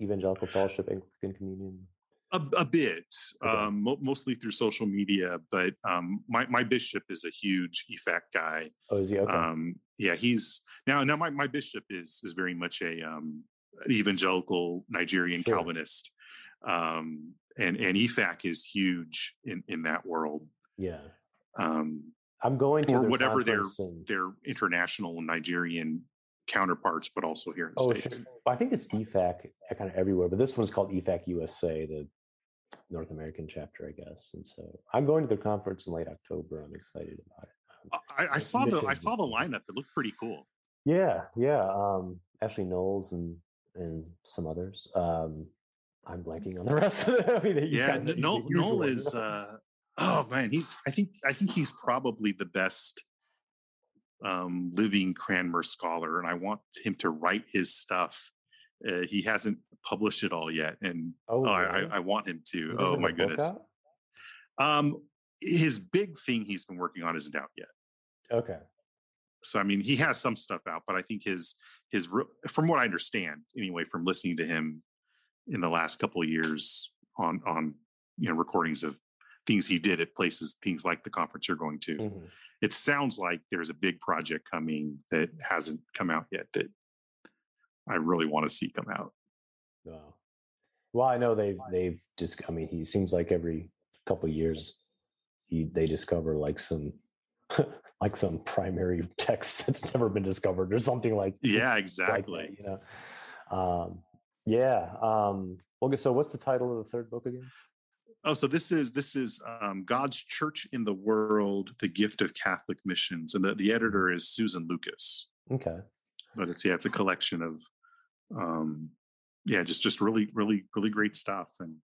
Evangelical Fellowship Anglican Communion? A, a bit, Okay. um, mo- mostly through social media, but um, my my bishop is a huge EFAC guy. Oh, is he okay? Um, yeah, he's now now my, my bishop is is very much a um, an evangelical Nigerian Sure. Calvinist, um, and and EFAC is huge in in that world. yeah, Um, I'm going to or their whatever their- their international Nigerian counterparts, but also here in the Oh, states. sure. I think it's EFAC kind of everywhere, but this one's called EFAC USA, the North American chapter, I guess. And so I'm going to the conference in late October. I'm excited about it. I, I saw the I saw the lineup. It looked pretty cool. Yeah, yeah. Um, Ashley Null and and some others. Um, I'm blanking on the rest. of them. I mean, yeah, Null, Null is. Uh, oh man, he's. I think. I think he's probably the best um, living Cranmer scholar, and I want him to write his stuff. Uh, he hasn't published it all yet, and oh, oh, I, really? I, I want him to. Oh my goodness. Um, his big thing he's been working on isn't out yet. Okay. So I mean, he has some stuff out, but I think his his from what I understand anyway, from listening to him in the last couple of years on on you know recordings of things he did at places, things like the conference you're going to. Mhm. It sounds like there's a big project coming that hasn't come out yet that I really want to see come out. Wow. Well, I know they've they've just. I mean, he seems like every couple of years, he they discover like some like some primary text that's never been discovered or something like Yeah, like that, exactly. you know. Um, yeah. Um, okay. So, what's the title of the third book again? Oh, so this is this is um, God's Church in the World: The Gift of Catholic Missions, and the, the editor is Susan Lucas. Okay. but it's yeah it's a collection of um yeah just just really really really great stuff and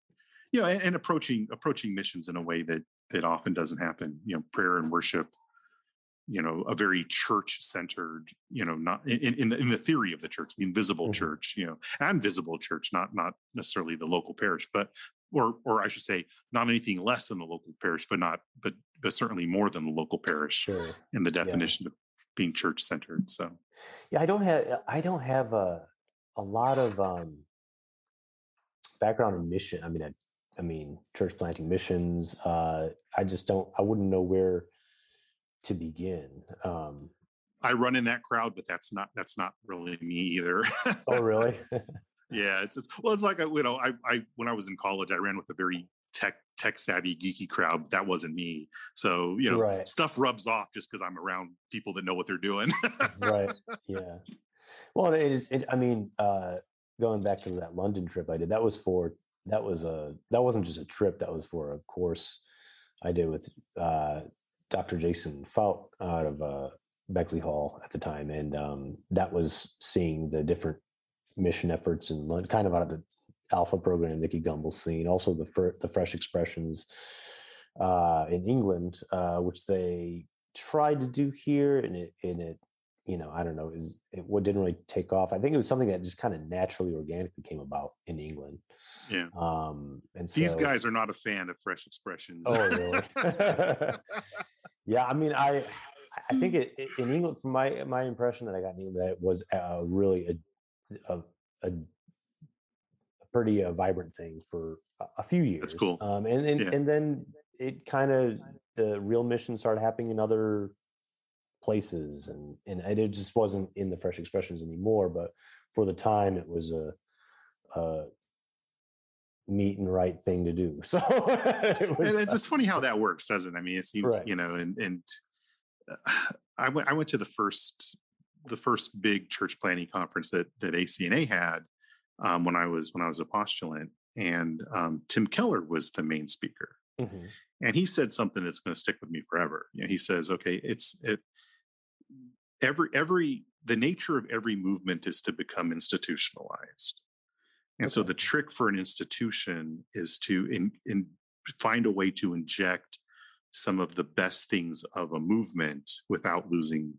you know and, and approaching approaching missions in a way that that often doesn't happen you know prayer and worship you know a very church centered you know not in in the, in the theory of the church the invisible Mhm. church you know and visible church not not necessarily the local parish but or or i should say not anything less than the local parish but not but but certainly more than the local parish Sure. in the definition of being church centered so Yeah, I don't have I don't have a a lot of um background in mission. I mean, I, I mean church planting missions. Uh, I just don't. I wouldn't know where to begin. Um, I run in that crowd, but that's not that's not really me either. oh, really? yeah, it's, it's well, it's like I, you know, I I when I was in college, I ran with a very tech tech savvy geeky crowd. That wasn't me. So you know, Right. stuff rubs off just because I'm around people that know what they're doing. right. Yeah. Well, it is. It, I mean, uh, going back to that London trip I did, that was for that was a that wasn't just a trip. That was for a course I did with uh, Dr. Jason Fout out of uh, Bexley Hall at the time, and um, that was seeing the different mission efforts in London, kind of out of the Alpha program Nicky Gumbel's seen, also the fir- the Fresh Expressions uh, in England, uh, which they tried to do here, and it and it you know I don't know is it what didn't really take off. I think it was something that just kind of naturally, organically came about in England. yeah, Um, and these so- guys are not a fan of fresh expressions. Oh, really? yeah, I mean, I I think it, it- in England, from my my impression that I got in England, that it was uh, really a a, a, pretty uh, vibrant thing for a, few years. That's cool. Um, and and, Yeah. and then it kind of the real mission started happening in other places, and and it just wasn't in the Fresh Expressions anymore. But for the time, it was a. a meet and right thing to do so it was, and it's just funny how that works, doesn't it? I mean, it seems Right. you know, and and uh, I went I went to the first the first big church planning conference that that ACNA had um, when I was when I was a postulant, and um, Tim Keller was the main speaker, Mhm. and he said something that's going to stick with me forever. You know, he says, "Okay, it's it every every the nature of every movement is to become institutionalized. And so the trick for an institution is to in, in find a way to inject some of the best things of a movement without losing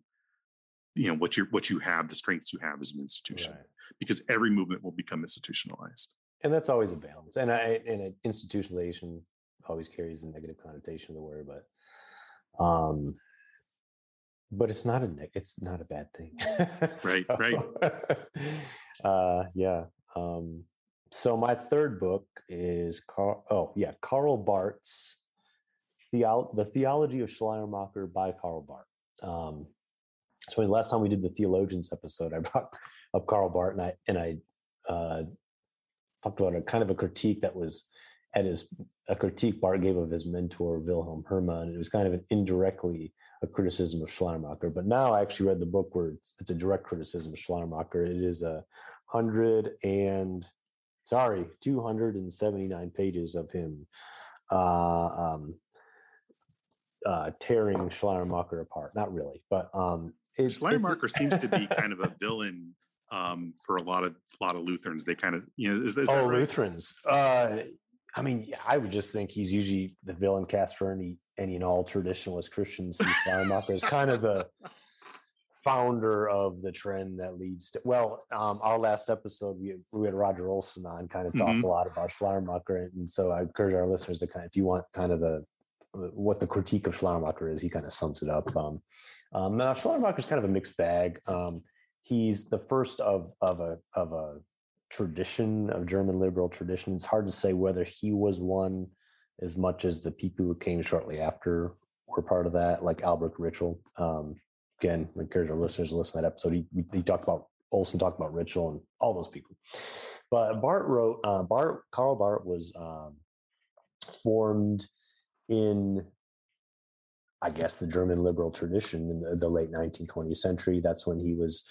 you know what you what you have the strengths you have as an institution right. because every movement will become institutionalized and that's always a balance and i and institutionalization always carries the negative connotation of the word but um but it's not a it's not a bad thing right so, right uh yeah um so my third book is Karl, oh yeah Karl Barth's Theolo- the Theology of Schleiermacher by Karl Barth. Um, so the last time we did the theologians episode, I brought up Karl Barth and I and I uh, talked about a kind of a critique that was at his a critique Barth gave of his mentor Wilhelm Herrmann. It was kind of an indirectly a criticism of Schleiermacher. But now I actually read the book where it's, it's a direct criticism of Schleiermacher. It is a hundred and sorry, 279 pages of him uh, um, uh, tearing Schleiermacher apart. Not really, but um, it's, Schleiermacher it's, seems to be kind of a villain um, for a lot of a lot of Lutherans. They kind of you know is, is oh right? Lutherans. Uh, I mean, I would just think he's usually the villain cast for any any and all traditionalist Christians. Schleiermacher is kind of the founder of the trend that leads to well um, our last episode we, we had roger olson on kind of talked mm-hmm. a lot about schleiermacher and so i encourage our listeners to kind of if you want kind of the what the critique of schleiermacher is he kind of sums it up um, um, now schleiermacher is kind of a mixed bag um, he's the first of of a of a tradition of german liberal tradition it's hard to say whether he was one as much as the people who came shortly after were part of that like albrecht ritschl um, again, I encourage our listeners to listen to that episode. He, he talked about Olson talked about Ritschl and all those people. But Barth wrote, uh, Barth, Karl Barth was um, formed in, I guess, the German liberal tradition in the, the, late 19th, 20th century. That's when he was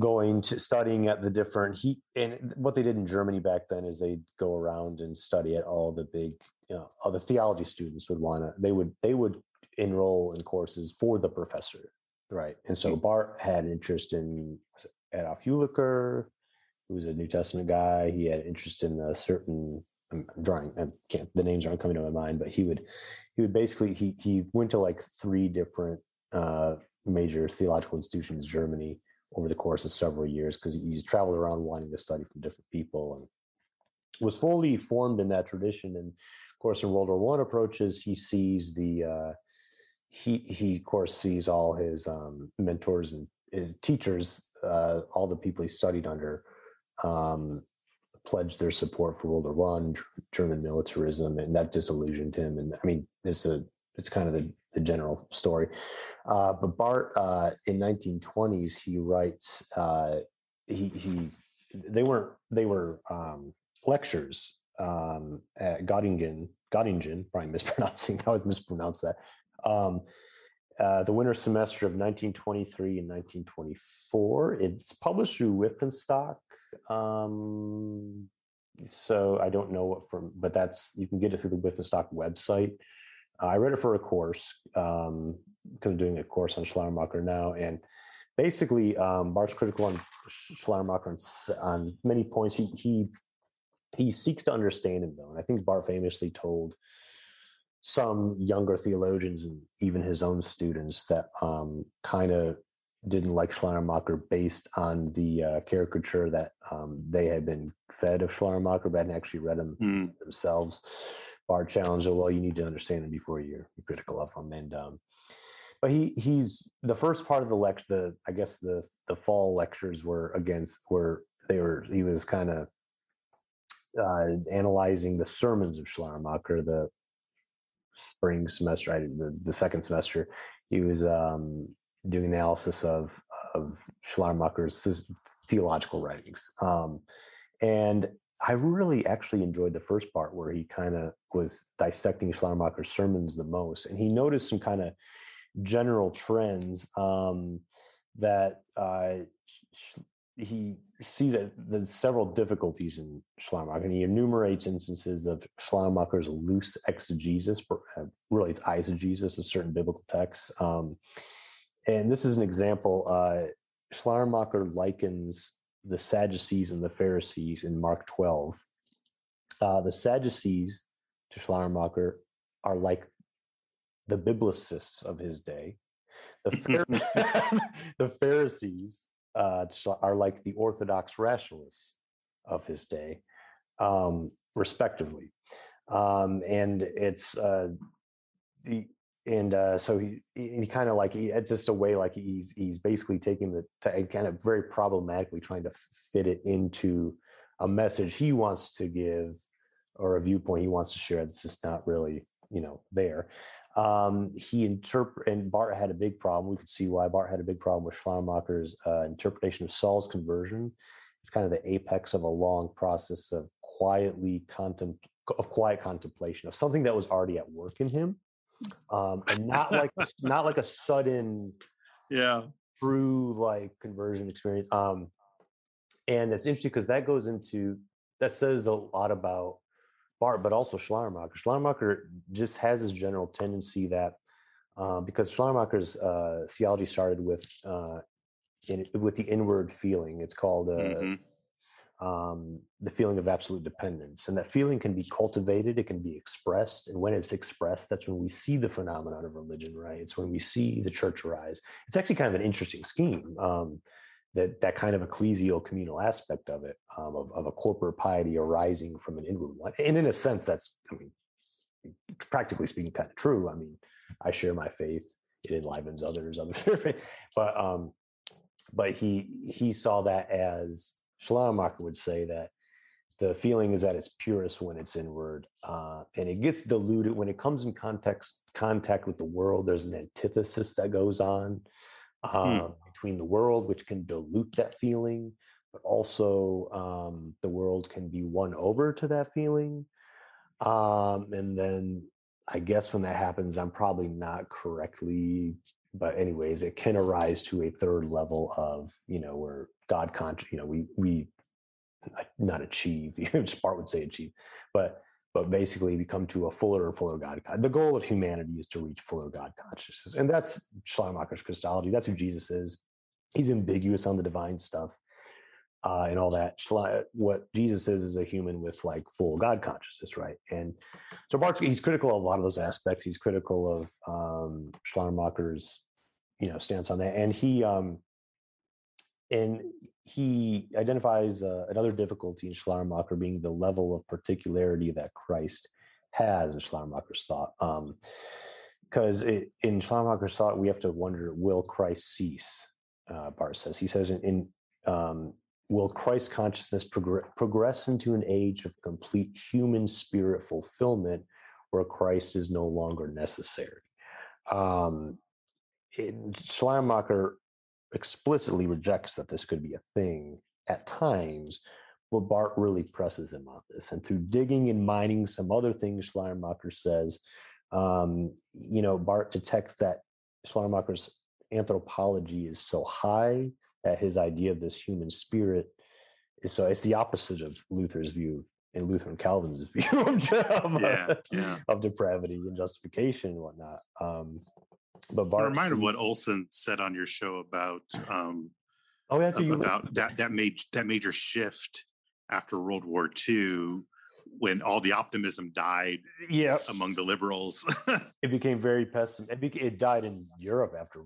going to studying at the different he and what they did in Germany back then is they'd go around and study at all the big you know all the theology students would want to they would they would enroll in courses for the professor, right? And so hmm. Barth had an interest in Adolf Jülicher, who was a New Testament guy. He had interest in a certain I'm drawing. I can't. The names aren't coming to my mind, but he would he would basically he he went to like three different uh, major theological institutions in Germany over the course of several years because he's traveled around wanting to study from different people and was fully formed in that tradition. And of course, in World War One approaches, he sees the uh, he he of course sees all his um, mentors and his teachers, uh, all the people he studied under, um, pledged their support for World War One, German militarism, and that disillusioned him. And I mean, it's a it's kind of the, the general story. Uh, but Barth, uh, in 1920s he writes uh, he he they weren't they were um, lectures um, at Göttingen Göttingen probably mispronouncing I would mispronounce that um, uh, the winter semester of 1923 and 1924. It's published through Wipf and Stock. Um, so I don't know what from, but that's you can get it through the Wipf and Stock website. I read it for a course um, because I'm doing a course on Schleiermacher now, and basically um, Barth's critical on Schleiermacher on, on many points. He he he seeks to understand him though, and I think Barth famously told some younger theologians and even his own students that um, kind of didn't like Schleiermacher based on the uh, caricature that um, they had been fed of Schleiermacher, but hadn't actually read him mm. themselves. Barth challenged, well, you need to understand him before you're critical of him. And um, but he he's the first part of the lecture. The I guess the the fall lectures were against were they were he was kind of uh, analyzing the sermons of Schleiermacher, the spring semester, right, the, the second semester, he was um, doing analysis of of Schleiermacher's theological writings, um, and I really actually enjoyed the first part where he kind of was dissecting Schleiermacher's sermons the most, and he noticed some kind of general trends um, that uh, he sees that there's several difficulties in Schleiermacher, and he enumerates instances of Schleiermacher's loose exegesis, uh, really it's eisegesis of certain biblical texts. Um, and this is an example. Uh, Schleiermacher likens the Sadducees and the Pharisees in Mark 12. Uh, the Sadducees to Schleiermacher are like the biblicists of his day. The, Phar- the Pharisees uh, are like the Orthodox rationalists of his day, um, respectively. Um, and it's uh, the and uh, so he he kind of like he, it's just a way like he's he's basically taking the t- kind of very problematically trying to fit it into a message he wants to give or a viewpoint he wants to share that's just not really you know there um, he interpret and Barth had a big problem. We could see why Barth had a big problem with Schleiermacher's uh, interpretation of Saul's conversion. It's kind of the apex of a long process of quietly contem- of quiet contemplation of something that was already at work in him, um, and not like not like a sudden, yeah, true like conversion experience. Um, and it's interesting because that goes into that says a lot about Barth, but also Schleiermacher. Schleiermacher just has this general tendency that uh, because Schleiermacher's uh, theology started with uh, in, with the inward feeling. It's called uh, mm-hmm. Um, the feeling of absolute dependence, and that feeling can be cultivated. It can be expressed, and when it's expressed, that's when we see the phenomenon of religion. Right? It's when we see the church arise. It's actually kind of an interesting scheme. Um, that that kind of ecclesial communal aspect of it um, of, of a corporate piety arising from an inward one and in a sense that's i mean practically speaking kind of true i mean i share my faith it enlivens others others but um but he he saw that as Schleiermacher would say that the feeling is at its purest when it's inward uh, and it gets diluted when it comes in context contact with the world there's an antithesis that goes on Hmm. uh, between the world, which can dilute that feeling, but also um, the world can be won over to that feeling. Um, and then I guess when that happens, I'm probably not correctly, but anyways, it can arise to a third level of, you know, where God conscious, you know, we, we not achieve, Barth would say achieve, but but basically we come to a fuller and fuller God. The goal of humanity is to reach fuller God consciousness. And that's Schleiermacher's Christology. That's who Jesus is. He's ambiguous on the divine stuff uh, and all that. What Jesus is is a human with like full God consciousness, right? And so Barth, he's critical of a lot of those aspects. He's critical of um, Schleiermacher's, you know, stance on that. And he, um, and he identifies uh, another difficulty in Schleiermacher being the level of particularity that Christ has in Schleiermacher's thought. Because um, in Schleiermacher's thought, we have to wonder, will Christ cease? Uh, Barth says. He says, in, in um, will Christ consciousness progress, progress into an age of complete human spirit fulfillment where Christ is no longer necessary? Um, Schleiermacher explicitly rejects that this could be a thing at times, but Barth really presses him on this. And through digging and mining some other things, Schleiermacher says, um, you know, Barth detects that Schleiermacher's anthropology is so high that his idea of this human spirit is so it's the opposite of Luther's view and Luther and Calvin's view of, yeah, yeah. of depravity and justification and whatnot. Um, but Barth, remind of what Olson said on your show about um, oh that's about that that made that major shift after World War II when all the optimism died yeah among the liberals it became very pessimistic it, it died in Europe after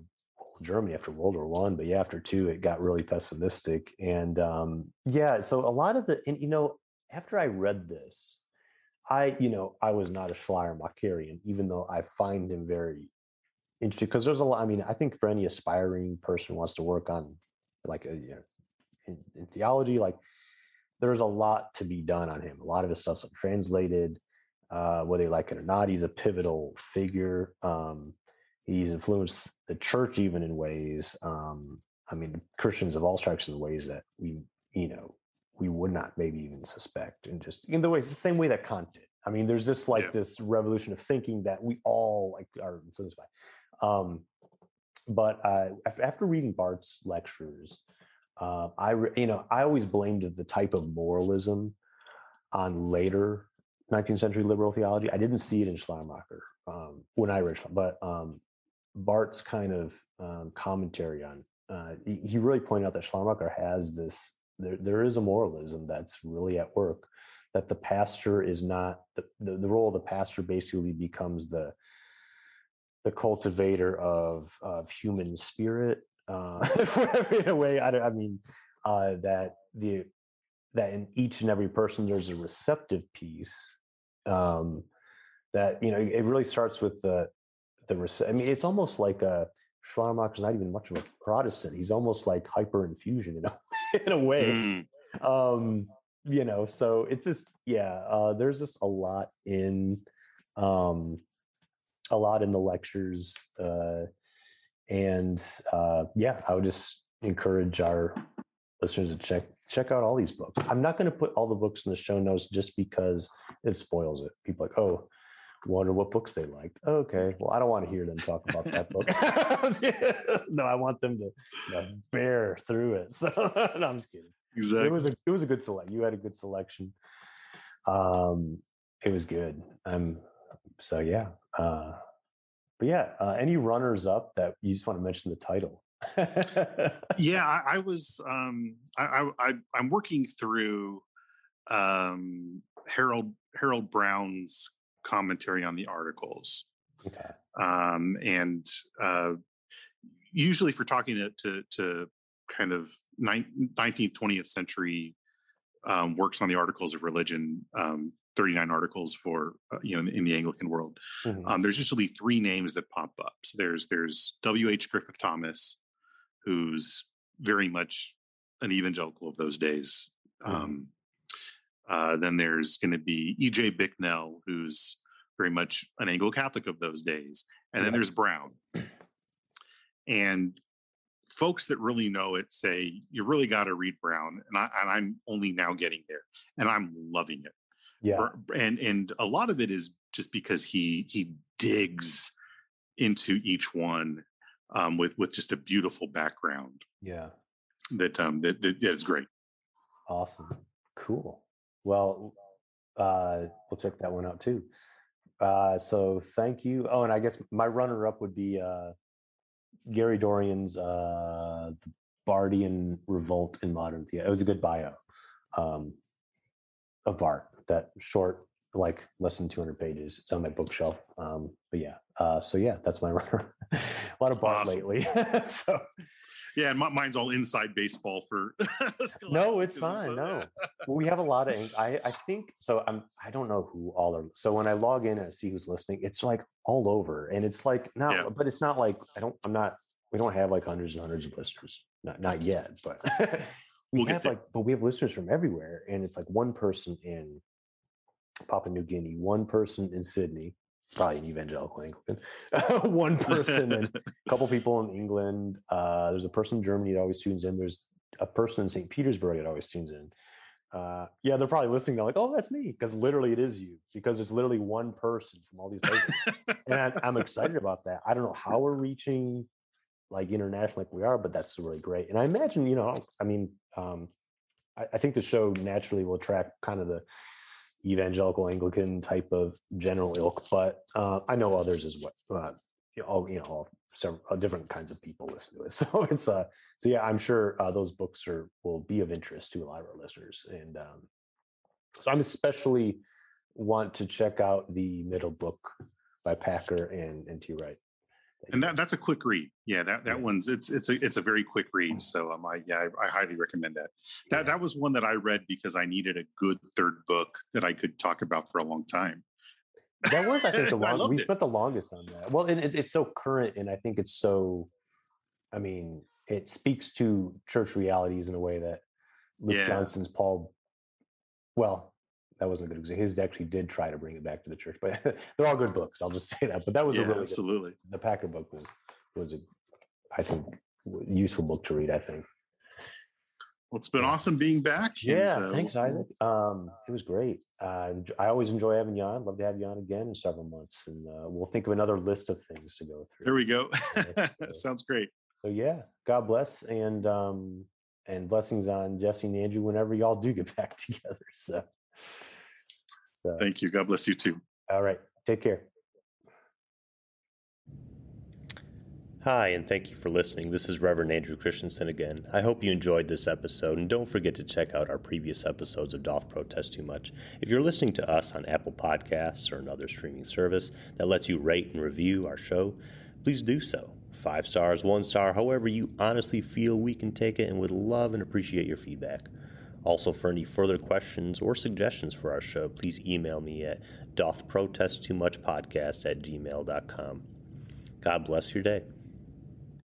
Germany after World War One, but yeah, after two, it got really pessimistic. And um, yeah, so a lot of the, and you know, after I read this, I, you know, I was not a Schleiermacherian, even though I find him very interesting because there's a lot. I mean, I think for any aspiring person wants to work on like a, you know, in, in, theology, like there's a lot to be done on him. A lot of his stuff's translated, uh, whether you like it or not. He's a pivotal figure. Um, he's influenced the church even in ways. Um, I mean, Christians of all stripes in ways that we, you know, we would not maybe even suspect, and just in the ways the same way that Kant did. I mean, there's just like yeah. this revolution of thinking that we all like are influenced by. Um, but uh, after reading Barth's lectures, uh, I re- you know I always blamed the type of moralism on later 19th century liberal theology. I didn't see it in Schleiermacher um, when I read, but um, Barth's kind of um, commentary on uh, he, really pointed out that Schleiermacher has this. There, there is a moralism that's really at work. That the pastor is not the, the the role of the pastor basically becomes the the cultivator of of human spirit. Uh, in a way, I, I mean uh, that the that in each and every person there's a receptive piece. Um, that you know, it really starts with the the. I mean, it's almost like a Schleiermacher's not even much of a Protestant. He's almost like hyper infusion in a in a way Mm, um you know so it's just yeah uh there's just a lot in um a lot in the lectures uh and uh yeah i would just encourage our listeners to check check out all these books i'm not going to put all the books in the show notes just because it spoils it people are like oh wonder what books they liked okay well i don't want to hear them talk about that book no i want them to you know, bear through it so no i'm just kidding Exactly. it was a it was a good select. You had a good selection. Um, it was good. Um, so yeah. Uh, but yeah, uh, any runners up that you just want to mention the title? yeah I, I was um I, I I i'm working through um harold harold brown's commentary on the articles okay. um and uh usually if we're talking to to, to kind of 19th 20th century um works on the articles of religion um 39 articles for uh, you know in, in the anglican world Mhm. um, there's usually three names that pop up. So there's there's W. H. Griffith Thomas, who's very much an evangelical of those days. Mhm. Uh, then there's going to be E. J. Bicknell, who's very much an Anglo Catholic of those days, and then there's Browne. And folks that really know it say you really got to read Browne, and I and I'm only now getting there, and I'm loving it yeah. and and a lot of it is just because he he digs into each one um, with with just a beautiful background Yeah. that um that, that that is great. Awesome. Cool. Well, uh, we'll check that one out too. Uh, so thank you. Oh, and I guess my runner up would be uh, Gary Dorrien's uh, The Barthian Revolt in Modern Theater. It was a good bio um, of Barth, that short, like less than 200 pages. It's on my bookshelf. Um, but yeah, uh, so yeah, that's my runner. a lot of Barth Awesome. lately. so Yeah, and mi- mine's all inside baseball for. no, it's fine. so, No, yeah. well, we have a lot of. I I think so. I'm. I don't know who all are. So when I log in and see who's listening, it's like all over, and it's like not. Yeah. But it's not like I don't. I'm not. We don't have like hundreds and hundreds of listeners. Not not yet, but we We'll have like. But we have listeners from everywhere, and it's like one person in Papua New Guinea, one person in Sydney, probably an evangelical Anglican, one person and a couple people in England. Uh, there's a person in Germany that always tunes in. There's a person in St. Petersburg that always tunes in. Uh, yeah, they're probably listening. They're like, "Oh, that's me," because literally it is you. Because there's literally one person from all these places, and I, I'm excited about that. I don't know how we're reaching like international like we are, but that's really great. And I imagine, you know, I mean, um, I, I think the show naturally will attract kind of the evangelical Anglican type of general ilk, but uh, I know others as well. Uh, all you know, all several uh, different kinds of people listen to it. So it's uh, so yeah, I'm sure uh, those books are will be of interest to a lot of our listeners, and um, so I'm especially want to check out the middle book by Packer and N.T. Wright. And that that's a quick read. Yeah, that that Yeah. one's it's it's a it's a very quick read. So um, I yeah, I, I highly recommend that. That Yeah. that was one that I read because I needed a good third book that I could talk about for a long time. That was, I think, the I long. loved We it. spent the longest on that. Well, and it, it's so current, and I think it's so. I mean, it speaks to church realities in a way that Luke Yeah. Johnson's Paul. Well, that wasn't a good example. His actually did try to bring it back to the church, but they're all good books. I'll just say that. But that was yeah, a really good, absolutely. the Packer book was was a, I think, useful book to read. I think. Well, it's been Yeah. awesome being back. and, Yeah, uh, thanks, Isaac. Um, it was great. Uh, I always enjoy having you on. Love to have you on again in several months, and uh, we'll think of another list of things to go through. There we go. Sounds great. So yeah, God bless and um and blessings on Jesse and Andrew whenever y'all do get back together. So, so Thank you. God bless you too. all right, take care. Hi, and thank you for listening. This is Reverend Andrew Christensen again. I hope you enjoyed this episode, and don't forget to check out our previous episodes of Doth Protest Too Much. If you're listening to us on Apple Podcasts or another streaming service that lets you rate and review our show, please do so. Five stars, one star, however you honestly feel we can take it, and would love and appreciate your feedback. Also, for any further questions or suggestions for our show, please email me at dothprotesttoomuchpodcast at gmail.com. God bless your day.